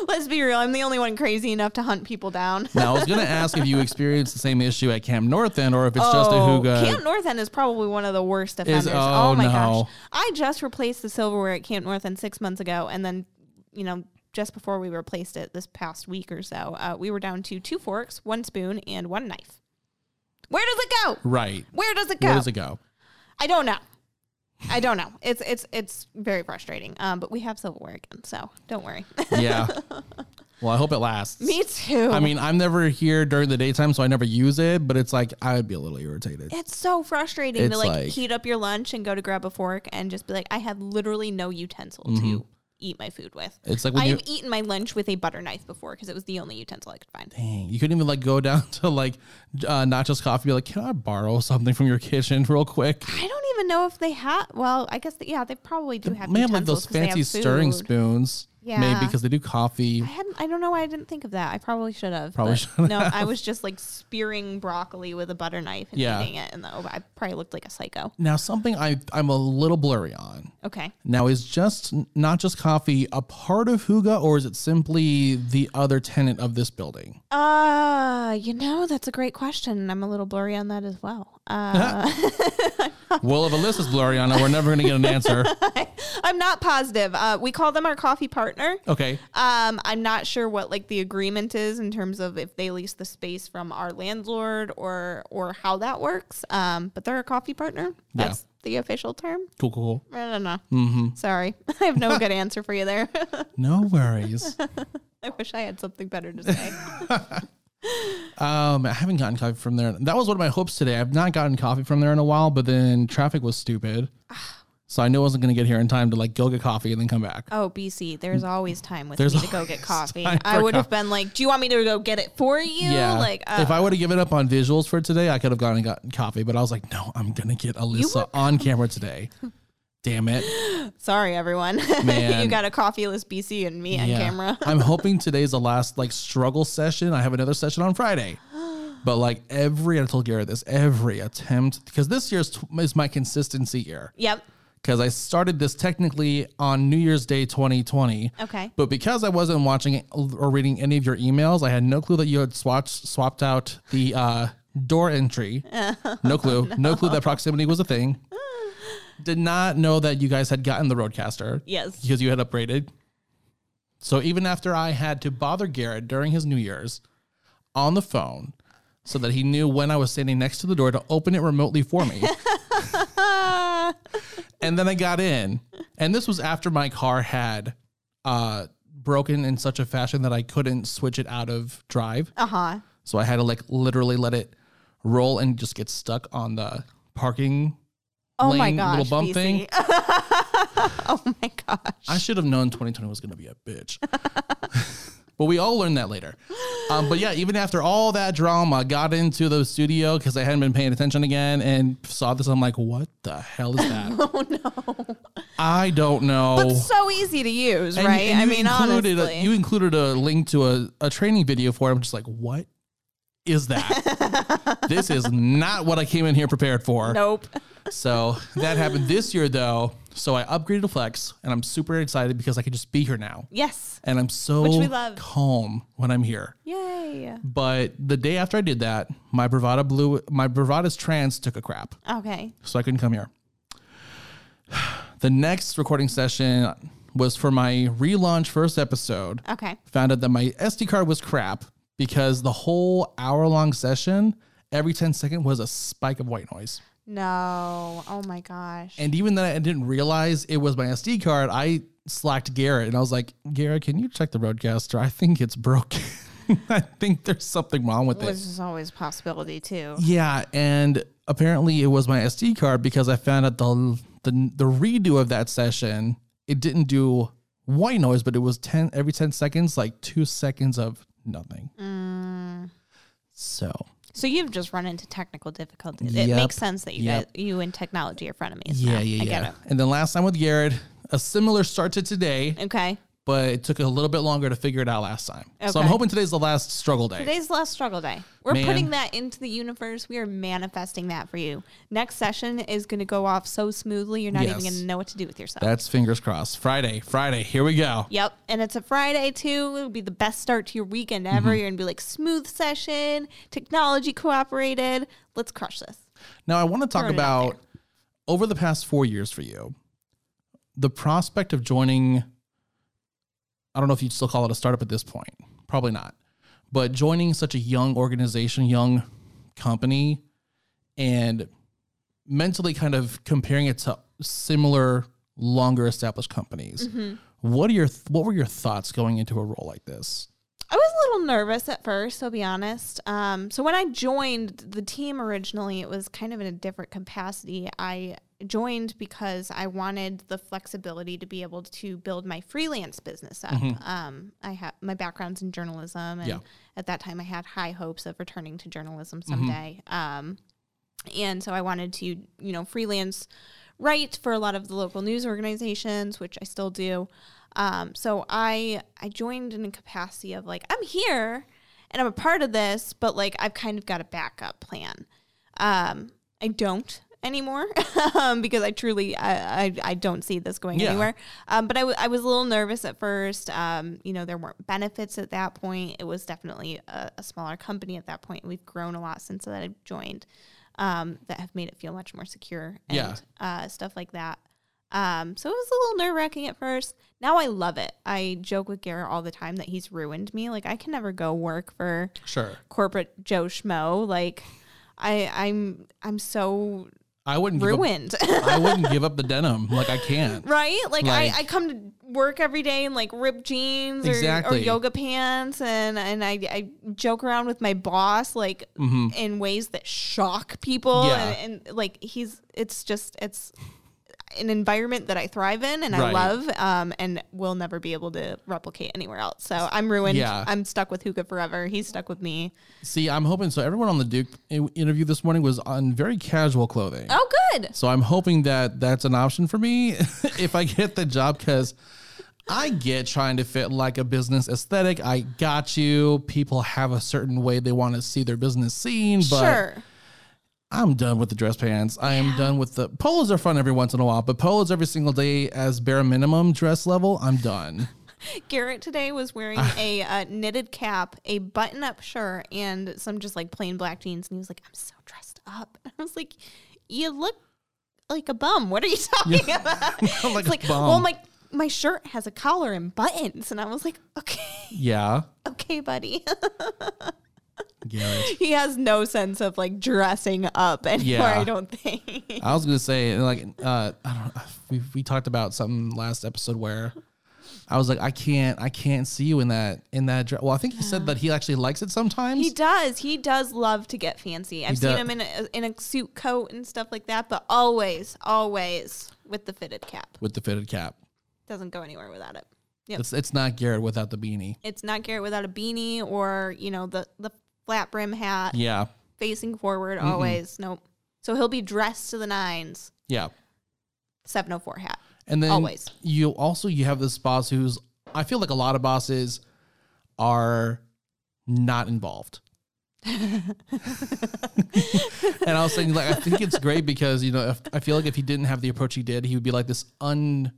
let's be real. I'm the only one crazy enough to hunt people down. now I was gonna ask if you experienced the same issue at Camp North End or if it's just a Oh, Hygge. Camp North End is probably one of the worst offenders. oh, oh my no. gosh. I just replaced the silverware at Camp North End six months ago. And then, you know, just before we replaced it this past week or so, uh, we were down to two forks, one spoon, and one knife. Where does it go? right. Where does it go? Where does it go? I don't know. I don't know. It's it's it's very frustrating. Um, but we have silverware again, so don't worry. Yeah. [LAUGHS] well, I hope it lasts. Me too. I mean, I'm never here during the daytime, so I never use it. But it's like I would be a little irritated. It's so frustrating It's to like, like- heat up your lunch and go to grab a fork and just be like, I have literally no utensil to eat my food with. It's like Mm-hmm. when you I've eaten my lunch with a butter knife before because it was the only utensil I could find. Dang, you couldn't even like go down [LAUGHS] to like uh, not just coffee. Be like, can I borrow something from your kitchen [LAUGHS] real quick? I don't even know if they have. Well, I guess that, yeah, they probably do have. May have like utensils those 'cause they have fancy stirring food. spoons. Yeah. maybe because they do coffee. I hadn't. I don't know why I didn't think of that. I probably should have. Probably should No, [LAUGHS] I was just like spearing broccoli with a butter knife and Yeah. eating it, and the, I probably looked like a psycho. Now, something I I'm a little blurry on. Okay. Now, is just not just coffee a part of Hygge, or is it simply the other tenant of this building? Uh, you know, that's a great question. I'm a little blurry on that as well. Uh, [LAUGHS] well, if Alyssa's blurry on it, we're never going to get an answer. [LAUGHS] I'm not positive. Uh, we call them our coffee partner. Okay. Um, I'm not sure what like the agreement is in terms of if they lease the space from our landlord or or how that works. Um, but they're a coffee partner. Yeah. That's the official term. Cool, cool, cool. I don't know. Mm-hmm. Sorry, [LAUGHS] I have no good answer for you there. No worries. I wish I had something better to say. Um, I haven't gotten coffee from there. That was one of my hopes today. I've not gotten coffee from there in a while, but then traffic was stupid. So I knew I wasn't going to get here in time to like go get coffee and then come back. Oh, BC, there's always time with There's me to go get coffee. time I for would have been like, "Do you want me to go get it for you?" Yeah. Like, uh, if I would have given up on visuals for today, I could have gone and gotten coffee. But I was like, no, I'm gonna get Alyssa were- on camera today. [LAUGHS] Damn it, [GASPS] sorry, everyone. [LAUGHS] You got a coffeeless BC and me on Yeah. camera. [LAUGHS] I'm hoping [LAUGHS] today's the last like struggle session. I have another session on Friday. [GASPS] But like every, I told Garrett this, every attempt, because this year's t- is my consistency year. Yep. Because I started this technically on New Year's Day 2020. Okay. But because I wasn't watching or reading any of your emails, I had no clue that you had swapped swapped out the uh, door entry. no clue. no. clue that proximity was a thing. Did not know that you guys had gotten the RodeCaster. Yes. Because you had upgraded. So even after I had to bother Garrett during his New Year's on the phone so that he knew when I was standing next to the door to open it remotely for me. [LAUGHS] and then I got in. And this was after my car had uh broken in such a fashion that I couldn't switch it out of drive. Uh huh. So I had to like literally let it roll and just get stuck on the parking Oh my gosh. little bump BC. thing. [LAUGHS] oh my gosh. I should have known 2020 was going to be a bitch. [LAUGHS] but we all learned that later. Um, but yeah, even after all that drama, got into the studio because I hadn't been paying attention again and saw this. I'm like, what the hell is that? [LAUGHS] oh no. I don't know. But so easy to use, And- right? and I mean, included honestly. A, you included a link to a, a training video for it. I'm just like, what is that? this is not what I came in here prepared for. nope. So that happened this year, though. So I upgraded to Flex, and I'm super excited because I can just be here now. Yes. And I'm so Which we love. calm when I'm here. Yay. But the day after I did that, my Bravada Blue, my Bravada's trans took a crap. Okay. so I couldn't come here. The next recording session was for my relaunch first episode. Okay. Found out that my SD card was crap because the whole hour long session, every 10 second was a spike of white noise. No. Oh my gosh. And even though I didn't realize it was my SD card, I slacked Garrett and I was like, Garrett, can you check the RodeCaster? I think it's broken. [LAUGHS] I think there's something wrong with it. Which it. is always a possibility too. Yeah, and apparently it was my SD card because I found out the the the redo of that session. It didn't do white noise, but it was ten every ten seconds, like two seconds of nothing. Mm. So So you've just run into technical difficulties. It Yep. makes sense that you Yep. guys, you and technology are frenemies. yeah, now. yeah, I get yeah. And then last time with Garrett, a similar start to today. Okay. But it took a little bit longer to figure it out last time. So I'm hoping today's the last struggle day. Today's the last struggle day. We're Man. putting that into the universe. We are manifesting that for you. Next session is going to go off so smoothly, you're not even going to know what to do with yourself. That's fingers crossed. Friday, Friday. Here we go. Yep. And it's a Friday too. It'll be the best start to your weekend ever. Mm-hmm. You're going to be like smooth session, technology cooperated. Let's crush this. Now, I want to talk Throwing about over the past four years for you, the prospect of joining. I don't know if you'd still call it a startup at this point. Probably not. But joining such a young organization, young company, and mentally kind of comparing it to similar, longer established companies. Mm-hmm. What are your what were your thoughts going into a role like this? I was a little nervous at first, I'll be honest. Um, so when I joined the team originally, it was kind of in a different capacity. I joined because I wanted the flexibility to be able to build my freelance business up. Um, I have my background's in journalism, and Yeah. at that time, I had high hopes of returning to journalism someday. Um, and so I wanted to, you know, freelance write for a lot of the local news organizations, which I still do. Um, so I I joined in a capacity of like I'm here and I'm a part of this, but like I've kind of got a backup plan. Um, I don't anymore [LAUGHS] um, because I truly I, I, I don't see this going Yeah. anywhere. Um, but I, w- I was a little nervous at first. Um, you know, there weren't benefits at that point. It was definitely a, a smaller company at that point. We've grown a lot since that I've joined um, that have made it feel much more secure and Yeah. uh, stuff like that. Um, so it was a little nerve wracking at first. Now I love it. I joke with Garrett all the time that he's ruined me. Like I can never go work for Sure. corporate Joe Schmo. Like I, I'm, I'm so I wouldn't give up, ruined. I wouldn't [LAUGHS] give up the denim. Like I can't. right? Like, Like- I, I come to work every day in like ripped jeans or, or yoga pants, and and I, I joke around with my boss like in ways that shock people, Mm-hmm. Yeah. and, and like he's it's just it's an environment that I thrive in and I Right. love, um, and will never be able to replicate anywhere else. So I'm ruined. Yeah. I'm stuck with Hygge forever. He's stuck with me. See, I'm hoping so. Everyone on the Duke i- interview this morning was on very casual clothing. Oh, good. So I'm hoping that that's an option for me [LAUGHS] if I get the job because I get trying to fit like a business aesthetic. I got you. People have a certain way they want to see their business seen, but sure. I'm done with the dress pants. I am done with the polos are fun every once in a while, but polos every single day as bare minimum dress level, I'm done. [LAUGHS] Garrett today was wearing a uh, knitted cap, a button up shirt, and some just like plain black jeans. And he was like, I'm so dressed up. [LAUGHS] And I was like, You look like a bum. What are you [LAUGHS] talking about? Like it's a like, bum. Well, my, my shirt has a collar and buttons. And I was like, Okay, Yeah. okay, buddy. Garrett. [LAUGHS] he has no sense of like dressing up anymore, Yeah. I don't think. I was gonna say like uh I don't know we we talked about something last episode where I was like I can't I can't see you in that in that dress. Well, I think he said that he actually likes it sometimes. He does. He does love to get fancy. I've seen does. him in a, in a suit coat and stuff like that, but always, always with the fitted cap. with the fitted cap. Doesn't go anywhere without it. Yep. It's it's not Garrett without the beanie. It's not Garrett without a beanie or, you know, the, the flat brim hat Yeah. facing forward always. Nope. So he'll be dressed to the nines. Yeah. 704 hat. And then Always. you also you have this boss who's I feel like a lot of bosses are not involved. [LAUGHS] and I was saying like I think it's great because you know if, I feel like if he didn't have the approach he did, he would be like this un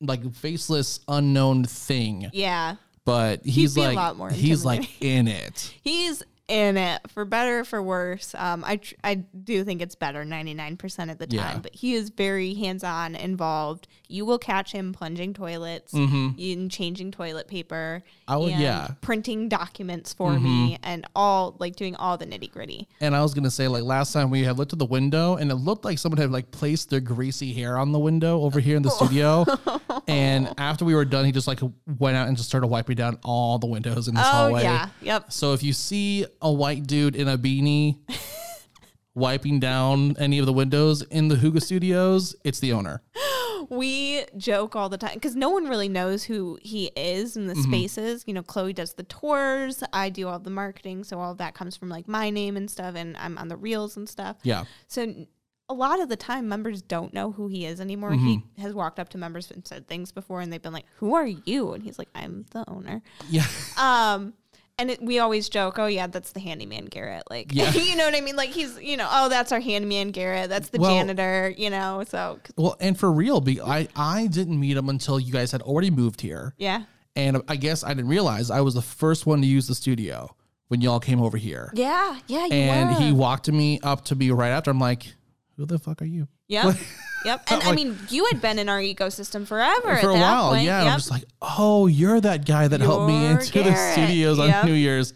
like faceless unknown thing. Yeah. But he's like lot more he's like in it. [LAUGHS] He's in it uh, for better or for worse. Um, I tr- I do think it's better ninety nine percent of the time, Yeah. but he is very hands on, involved. You will catch him plunging toilets, mm-hmm. in changing toilet paper, I would- and yeah. printing documents for me, mm-hmm. and all like doing all the nitty gritty. And I was gonna say, like last time we had looked at the window, and it looked like someone had like placed their greasy hair on the window over here in the studio. [LAUGHS] and after we were done, he just like went out and just started wiping down all the windows in this Oh hallway. yeah, yep. So if you see a white dude in a beanie [LAUGHS] wiping down any of the windows in the Hygge Studios, it's the owner. [GASPS] we joke all the time because no one really knows who he is in the Mm-hmm. spaces. You know, Chloe does the tours, I do all the marketing, so all that comes from like my name and stuff, and I'm on the reels and stuff. Yeah. So a lot of the time, members don't know who he is anymore. Mm-hmm. He has walked up to members and said things before, and they've been like, "Who are you?" And he's like, "I'm the owner." Yeah. Um, and it, we always joke, "Oh yeah, that's the handyman Garrett." Like, Yeah. [LAUGHS] you know what I mean? Like he's, you know, oh that's our handyman Garrett. That's the Well- janitor. You know, so Well, and for real, be I I didn't meet him until you guys had already moved here. yeah. And I guess I didn't realize I was the first one to use the studio when y'all came over here. Yeah, yeah, you and were. he walked me up to me right after. I'm like, who the fuck are you? Yep. yep. [LAUGHS] And I mean, you had been in our ecosystem forever For at a that while, point. yeah. Yep. I'm just like, oh, you're that guy that helped me You're into the Garrett. studios on New Year's.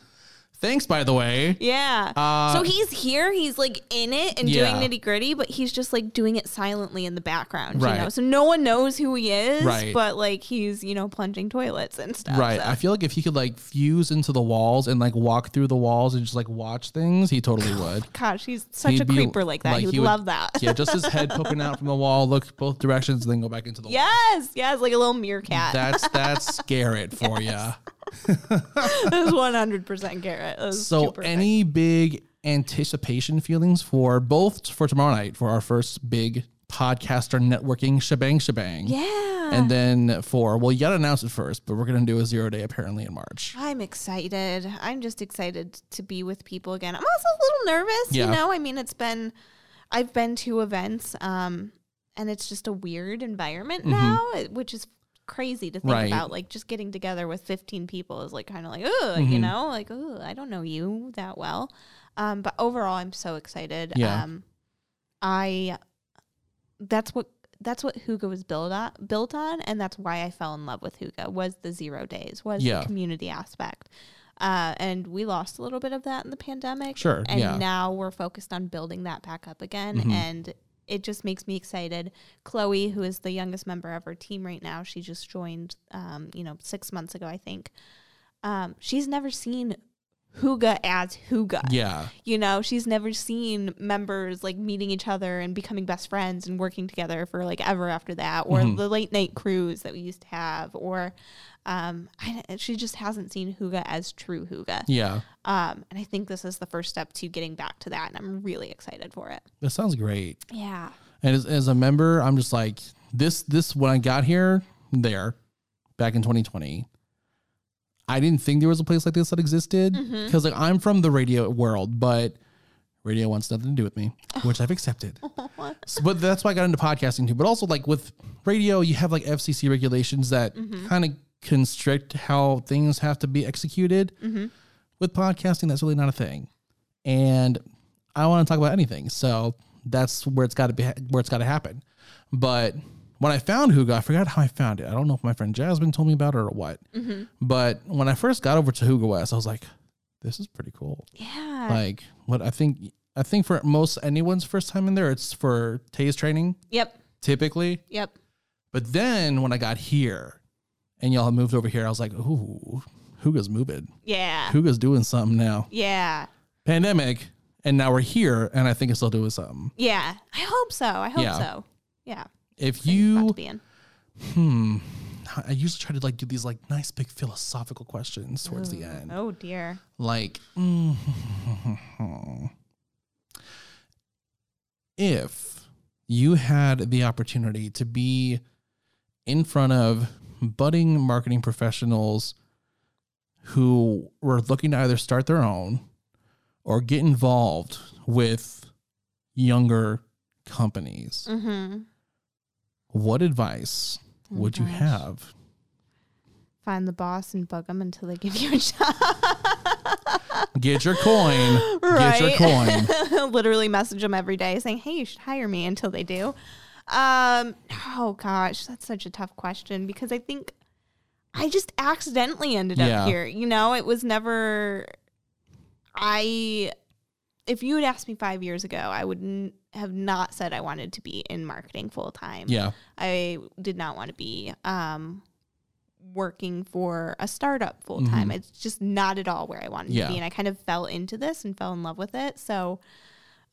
Thanks, by the way. yeah. Uh, so he's here. He's like in it and Yeah. doing nitty gritty, but he's just like doing it silently in the background. Right. You know, so no one knows who he is. Right. But like he's you know plunging toilets and stuff. Right. so. I feel like if he could like fuse into the walls and like walk through the walls and just like watch things, he totally would. Gosh, he's such He'd a be- creeper like that. he would, love that. yeah, just his head [LAUGHS] poking out from the wall, look both directions, and then go back into the wall. yes. Yes. Like a little meerkat. That's that's [LAUGHS] Garrett for you. That was one hundred percent Garrett. That was So, any big anticipation feelings for both for tomorrow night for our first big podcaster networking shebang shebang? yeah. And then for well, you gotta announce it first, but we're gonna do a zero day apparently in March. I'm excited. I'm just excited to be with people again. I'm also a little nervous, Yeah. you know. I mean, it's been I've been to events um and it's just a weird environment now, which is crazy to think Mm-hmm. Right. about. Like just getting together with 15 people is like kind of like, oh, you Mm-hmm. know, like, oh, I don't know you that well. Um but overall I'm so excited. Yeah. Um I that's what that's what Hygge was built on built on and that's why I fell in love with Hygge was the zero days was Yeah. the community aspect uh, and we lost a little bit of that in the pandemic Sure, and yeah. Mm-hmm. now we're focused on building that back up again and it just makes me excited. Chloe who is the youngest member of our team right now she just joined um, you know six months ago i think. Um, she's never seen Hygge as Hygge. Yeah. You know, she's never seen members like meeting each other and becoming best friends and working together for like ever after that, or Mm-hmm. the late night cruise that we used to have, or um, I, she just hasn't seen Hygge as true Hygge. Yeah. Um, and I think this is the first step to getting back to that, and I'm really excited for it. That sounds great. Yeah. And as, as a member, I'm just like this. This when I got here, there, back in 2020, I didn't think there was a place like this that existed mm-hmm. because like I'm from the radio world, but radio wants nothing to do with me, [LAUGHS] which I've accepted. So- but that's why I got into podcasting too. But also like with radio, you have like FCC regulations that mm-hmm. kind of constrict how things have to be executed. Mm-hmm. With podcasting, that's really not a thing, and I want to talk about anything. So that's where it's got to be, where it's got to happen. But when I found Hygge, I forgot how I found it. I don't know if my friend Jasmine told me about it or what. Mm-hmm. But when I first got over to Hygge West, I was like, this is pretty cool. Yeah. Like what I think, I think for most anyone's first time in there, it's for tase training yep. typically. Yep. But then when I got here and y'all moved over here, I was like, ooh, Hygge's moving. Yeah. Hygge's doing something now. Yeah. Pandemic, and now we're here, and I think it's still doing something. Yeah. I hope so. I hope Yeah. so. Yeah. If you, hmm, I usually try to like do these like nice big philosophical questions towards the end. Oh dear. Like, if you had the opportunity to be in front of budding marketing professionals who were looking to either start their own or get involved with younger companies, Mm-hmm. What advice would you have? Find the boss and bug them until they give you a job. Get your coin. Get your Right. coin. [LAUGHS] literally message them every day saying, "Hey, you should hire me." Until they do. Um, oh gosh, that's such a tough question because I think I just accidentally ended Yeah. up here. You know, it was never. I, if you had asked me five years ago, I would n- have not said I wanted to be in marketing full time. Yeah. I did not want to be um, working for a startup full time. It's just not at all where I wanted Mm-hmm. Yeah. to be. And I kind of fell into this and fell in love with it. So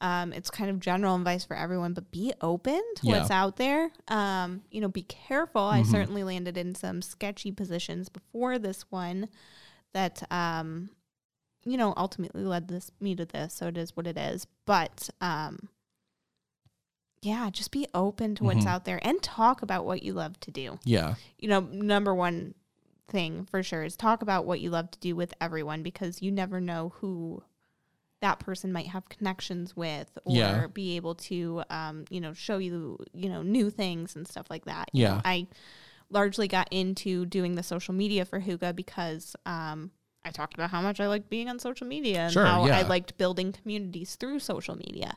um, it's kind of general advice for everyone, but be open to Yeah. what's out there. Um, you know, be careful. I certainly landed in some sketchy positions before this one that, um, you know, ultimately led this me to this. So it is what it is. But um, yeah, just be open to what's out there and talk about what you love to do. Yeah. You know, number one thing for sure is talk about what you love to do with everyone because you never know who that person might have connections with or Yeah. be able to um, you know show you you know new things and stuff like that You know, Yeah. i largely got into doing the social media for Hygge because um, i talked about how much i liked being on social media and Sure, how i liked building communities through social media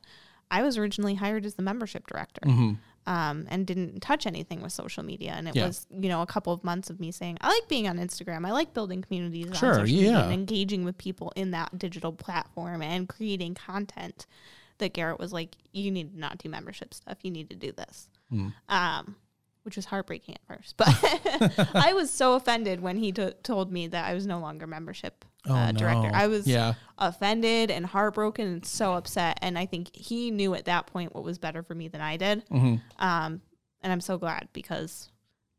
i was originally hired as the membership director hmm um, and didn't touch anything with social media. And it Yeah. was, you know, a couple of months of me saying, I like being on Instagram. I like building communities Sure, on social media yeah. and engaging with people in that digital platform and creating content. That Garrett was like, you need to not do membership stuff. You need to do this. Hmm. Um, which was heartbreaking at first, but [LAUGHS] I was so offended when he t- told me that I was no longer membershp Oh, uh, director. I was Yeah. offended and heartbroken and so upset. And I think he knew at that point what was better for me than I did. hmm Um, and I'm so glad because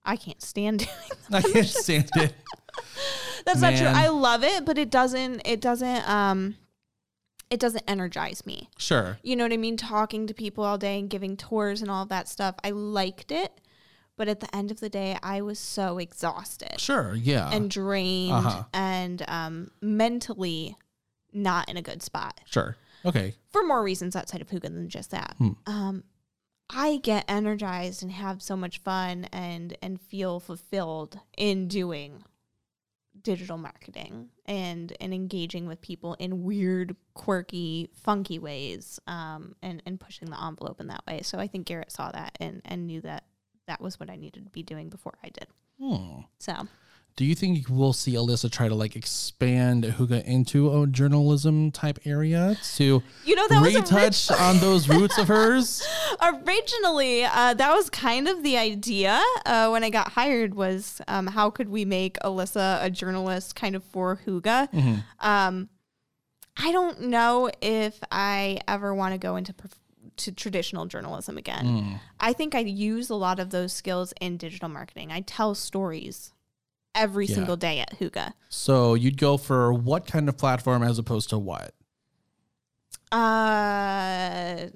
I can't stand [LAUGHS] doing I can't stand it. [LAUGHS] That's not true. I love it, but it doesn't it doesn't um it doesn't energize me. Sure. You know what I mean? Talking to people all day and giving tours and all of that stuff. I liked it, but at the end of the day, I was so exhausted Sure. Yeah. and drained Uh-huh. and um mentally not in a good spot. sure. Okay. for more reasons outside of Hygge than just that. Hmm. Um, I get energized and have so much fun and and feel fulfilled in doing digital marketing and and engaging with people in weird, quirky, funky ways, um, and and pushing the envelope in that way. So I think Garrett saw that and and knew that that was what I needed to be doing before I did. Hmm. So Do you think we'll see Alyssa try to like expand Hygge into a journalism type area to you know that retouch on those roots of hers? [LAUGHS] originally uh, that was kind of the idea uh, when i got hired was um, how could we make alyssa a journalist kind of for Hygge um, i don't know if i ever want to go into to traditional journalism again. I think i use a lot of those skills in digital marketing. I tell stories every Yeah. single day at Hygge. So you'd go for what kind of platform as opposed to what? uh, uh,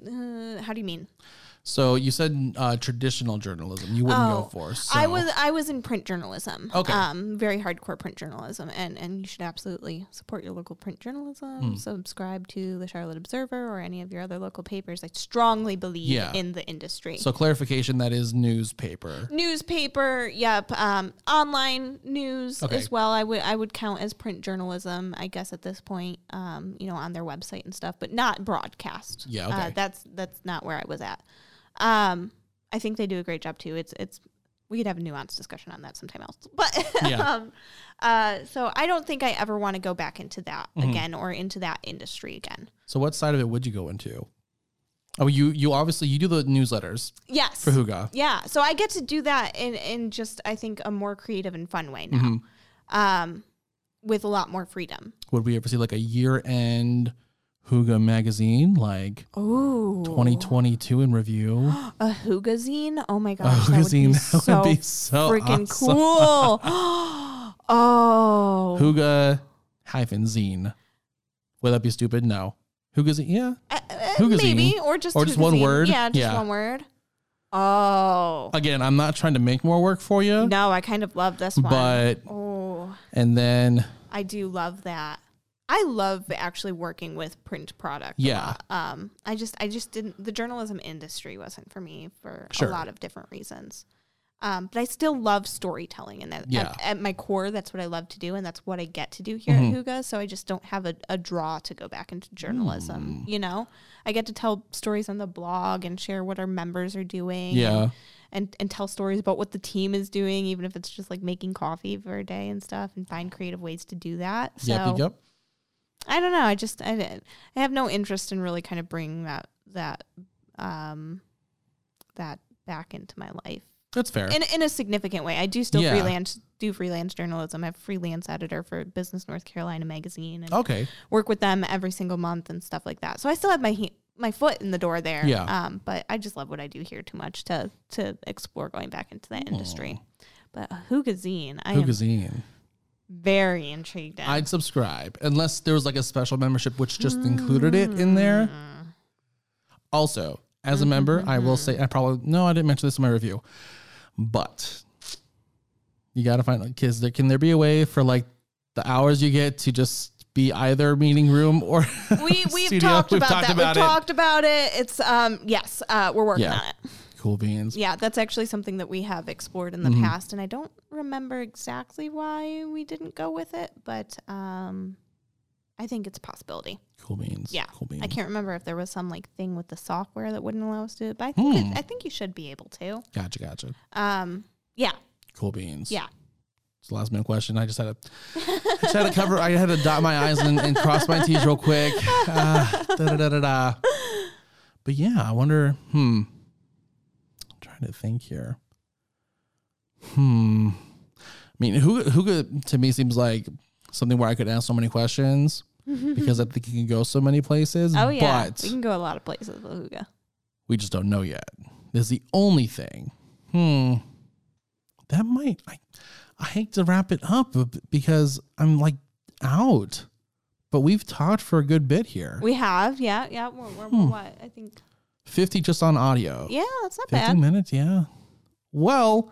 how do you mean So you said uh, traditional journalism. You wouldn't go Oh, for. So. I was I was in print journalism. Okay. Um, very hardcore print journalism, and and you should absolutely support your local print journalism. Hmm. Subscribe to the Charlotte Observer or any of your other local papers. I strongly believe Yeah. in the industry. So clarification that is newspaper. Newspaper, yep. Um, online news Okay. as well. I would I would count as print journalism, I guess at this point. Um, you know, on their website and stuff, but not broadcast. Yeah, Uh, okay. that's that's not where I was at. Um, I think they do a great job too. It's it's we could have a nuanced discussion on that sometime else. [LAUGHS] But Yeah. um, uh, so I don't think I ever want to go back into that Mm-hmm. again or into that industry again. So what side of it would you go into? Oh, you you obviously you do the newsletters Yes. for Hygge. Yeah, so I get to do that in in just I think a more creative and fun way now, Mhm. um, with a lot more freedom. Would we ever see like a year end Hygge magazine, like Ooh, 2022 in review? [GASPS] a Hyggezine! Oh my A gosh, that would be Hyggezine, so, [LAUGHS] that would be so freaking awesome. cool. [LAUGHS] [GASPS] oh, Hygge hyphen zine. Would that be stupid? No. Hyggezine, yeah. Uh, uh, Hyggezine. maybe or just Or just one word? Yeah, just Yeah. one word. Oh Again, I'm not trying to make more work for you, no, I kind of love this one. but oh, and then I do love that. I love actually working with print product. Yeah. Um, I just, I just didn't. The journalism industry wasn't for me for Sure. a lot of different reasons. Um, but I still love storytelling, and that, Yeah. at, at my core, that's what I love to do, and that's what I get to do here Mm-hmm. at Hygge. So I just don't have a, a draw to go back into journalism. Mm. You know, I get to tell stories on the blog and share what our members are doing. Yeah. and, and and tell stories about what the team is doing, even if it's just like making coffee for a day and stuff, and find creative ways to do that. So yep, yep, yep. I don't know. I just I, I have no interest in really kind of bringing that that um that back into my life That's fair. in in a significant way. I do still Yeah. freelance do freelance journalism. I'm a freelance editor for Business North Carolina magazine and okay. work with them every single month and stuff like that. So I still have my he- my foot in the door there. Yeah. Um, but I just love what I do here too much to to explore going back into that industry. But Hyggezine, I am Hyggezine. Very intrigued in. I'd subscribe unless there was like a special membership which just included it in there. Also, as a member, I will say I probably no, I didn't mention this in my review, but you got to find like kids. There can there be a way for like the hours you get to just be either meeting room or we [LAUGHS] we've studio? talked We've about talked that. about we've it. talked about it. It's um yes, uh we're working Yeah. on it. Cool beans. Yeah, that's actually something that we have explored in the Mm-hmm. past and I don't remember exactly why we didn't go with it, but um I think it's a possibility. Cool beans. Yeah. cool beans. I can't remember if there was some like thing with the software that wouldn't allow us to do it, but I think Hmm. it, I think you should be able to. Gotcha, gotcha. Um yeah, Cool beans. yeah. It's the last minute question. I just had to, I just had to cover. I had to dot my i's and, and cross my t's real quick. Ah, da, da, da, da, da. But yeah, I wonder. Hmm. Trying to think here. Hmm. I mean, who who to me seems like something where I could ask so many questions [LAUGHS] because I think you can go so many places. Oh yeah. But we can go a lot of places with Hygge. we just don't know yet. This is the only thing. Hmm. That might. I, I hate to wrap it up because I'm like out, but we've talked for a good bit here. We have, yeah, yeah. We're, we're Hmm. what? I think Fifty just on audio. yeah, that's not Fifty bad. minutes. Yeah. Well,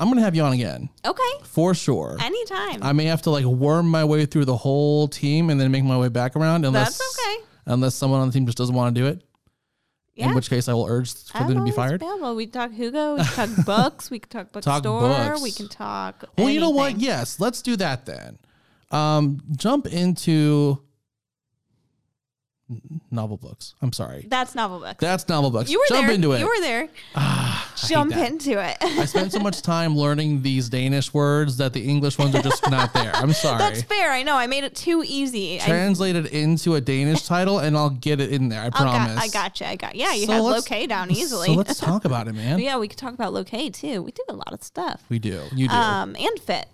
I'm gonna have you on again Okay. for sure. Anytime. I may have to like worm my way through the whole team and then make my way back around. Unless That's okay. Unless someone on the team just doesn't want to do it. Yeah. In which case, I will urge for them to be fired. available. We talk Hygge. We can talk [LAUGHS] books. We can talk bookstore. books. We can talk. Well, you know what? Yes, let's do that then. Um, jump into novel books. I'm sorry. That's novel books. That's novel books. you were jump there. into it. You were there. Ah, Jump into it. I spent so much time learning these Danish words that the English ones are just not there. I'm [LAUGHS] sorry. That's fair. I know. I made it too easy. I, Translate it into a Danish title and I'll get it in there. I promise. got. I got you. I got. Yeah, you So let's- locate down So easily. let's talk about it, man. [LAUGHS] yeah, we could talk about locate too. We do a lot of stuff. We do. You do. Um, and fit.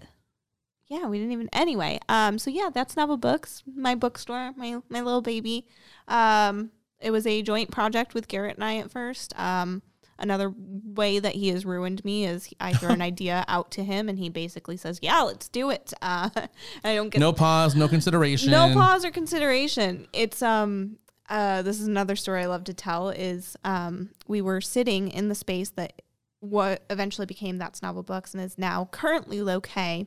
Yeah, we didn't even. Anyway, um, so yeah, that's Novel Books, my bookstore, my my little baby. Um, it was a joint project with Garrett and I at first. Um, another way that he has ruined me is I throw an [LAUGHS] idea out to him, and he basically says, "Yeah, let's do it." [LAUGHS] Uh, I don't get no pause, no consideration. no pause or consideration. It's um uh this is another story I love to tell is um we were sitting in the space that what eventually became that's novel books and is now currently K.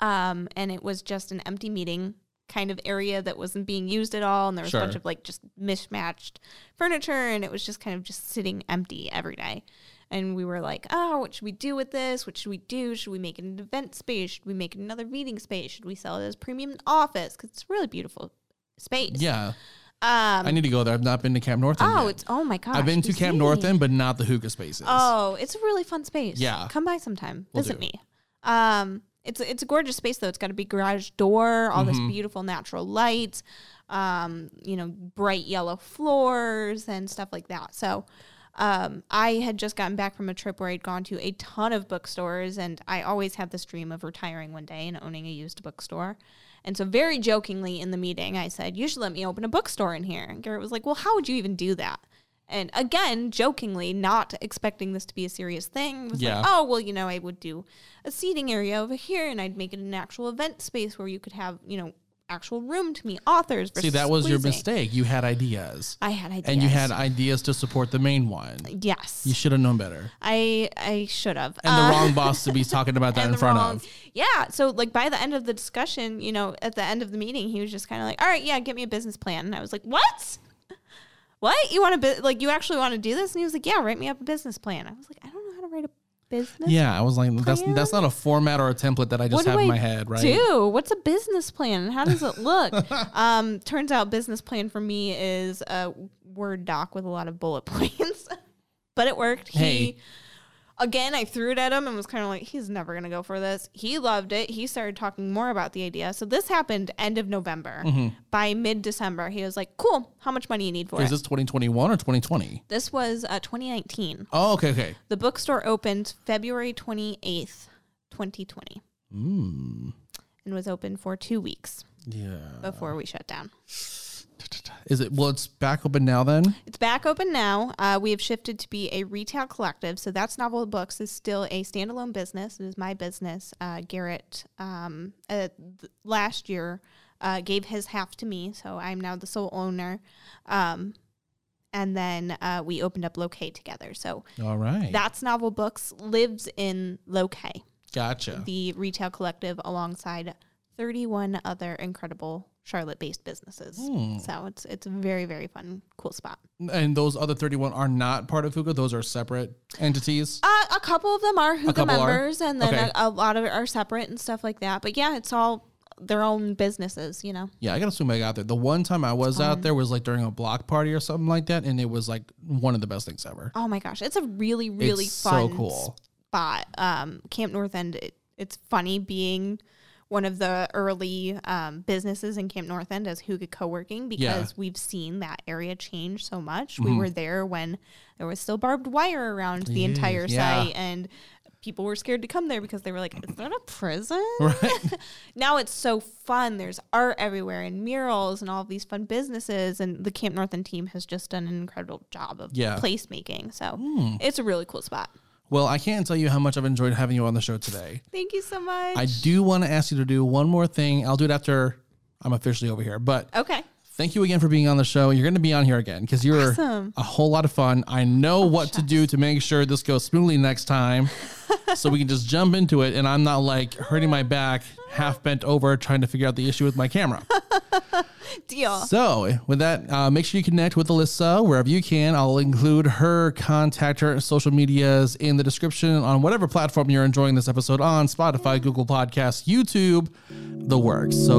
Um and it was just an empty meeting kind of area that wasn't being used at all and there was Sure. a bunch of like just mismatched furniture and it was just kind of just sitting empty every day. And we were like, oh, what should we do with this? What should we do? Should we make it an event space? Should we make it another meeting space? Should we sell it as premium office? Because it's a really beautiful space. Yeah. Um, I need to go there. I've not been to Camp North End oh, yet. it's oh my gosh. I've been to Camp see. North End, but not the Hygge spaces. Oh, it's a really fun space. Yeah. come by sometime. Will Visit do. me. Um, it's it's a gorgeous space though. It's got a big garage door, all Mm-hmm. this beautiful natural light, um, you know, bright yellow floors and stuff like that. So. Um, I had just gotten back from a trip where I'd gone to a ton of bookstores, and I always had this dream of retiring one day and owning a used bookstore. And so, very jokingly in the meeting, I said, You should let me open a bookstore in here. And Garrett was like, Well, how would you even do that? And again, jokingly, not expecting this to be a serious thing, was Yeah. like, Oh, well, you know, I would do a seating area over here and I'd make it an actual event space where you could have, you know, actual room to meet authors. See, that was your mistake. You had ideas. I had ideas. And you had ideas to support the main one. Yes. You should have known better. I I should have. And the uh, wrong boss to be talking about [LAUGHS] that in front wrong- of. Yeah. So like by the end of the discussion, you know, at the end of the meeting, he was just kind of like, "All right, yeah, get me a business plan." And I was like, "What? What? You want to like you actually want to do this?" And he was like, "Yeah, write me up a business plan." I was like, "I don't know how to write a business Yeah, I was like, that's plan? that's not a format or a template that I just what do have in my head, right? do? What's a business plan? and How does it look? [LAUGHS] um, turns out business plan for me is a Word doc with a lot of bullet [LAUGHS] points, but it worked. Hey. He again, I threw it at him and was kind of like, he's never gonna go for this. He loved it. He started talking more about the idea. So this happened end of November. By mid December, he was like, "Cool. How much money you need for Is it?" this 2021 or 2020? this was uh, 2019. Oh, okay, okay. The bookstore opened February 28th, 2020, Mm. and was open for two weeks Yeah. before we shut down. Is it? Well, it's back open now. Then. It's back open now. Uh, we have shifted to be a retail collective. So that's Novel Books is still a standalone business. It is my business. Uh, Garrett um, uh, th- last year uh, gave his half to me, so I'm now the sole owner. Um, and then uh, we opened up Locate together. So All right. that's Novel Books lives in Locate, gotcha. the retail collective, alongside 31 other incredible Charlotte-based businesses. Hmm. So it's it's a very very fun, cool spot. And those other 31 are not part of Huga. Those are separate entities. Uh, a couple of them are Hygge couple are? members, and then Okay. a, a lot of it are separate and stuff like that. But yeah, it's all their own businesses, you know. Yeah, I gotta assume I got there. The one time I was out there was like during a block party or something like that, and it was like one of the best things ever. Oh my gosh, it's a really really It's so fun cool. spot. Um, Camp North End. It, it's funny being one of the early um, businesses in Camp North End as Hygge Co-working because Yeah. we've seen that area change so much. Mm-hmm. We were there when there was still barbed wire around the entire Yeah. site and people were scared to come there because they were like, is that a prison? [LAUGHS] Right. [LAUGHS] now it's so fun. There's art everywhere and murals and all of these fun businesses. And the Camp North End team has just done an incredible job of Yeah. Placemaking. So it's a really cool spot. Well, I can't tell you how much I've enjoyed having you on the show today. Thank you so much. I do want to ask you to do one more thing. I'll do it after I'm officially over here. But okay. Thank you again for being on the show. You're going to be on here again because you're Awesome. a whole lot of fun. I know what to do to make sure this goes smoothly next time [LAUGHS] so we can just jump into it and I'm not like hurting my back, half bent over trying to figure out the issue with my camera. [LAUGHS] Deal. So, with that, uh, make sure you connect with Alyssa wherever you can. I'll include her contact, her social medias in the description on whatever platform you're enjoying this episode on Spotify, Google Podcasts, YouTube, the works. So,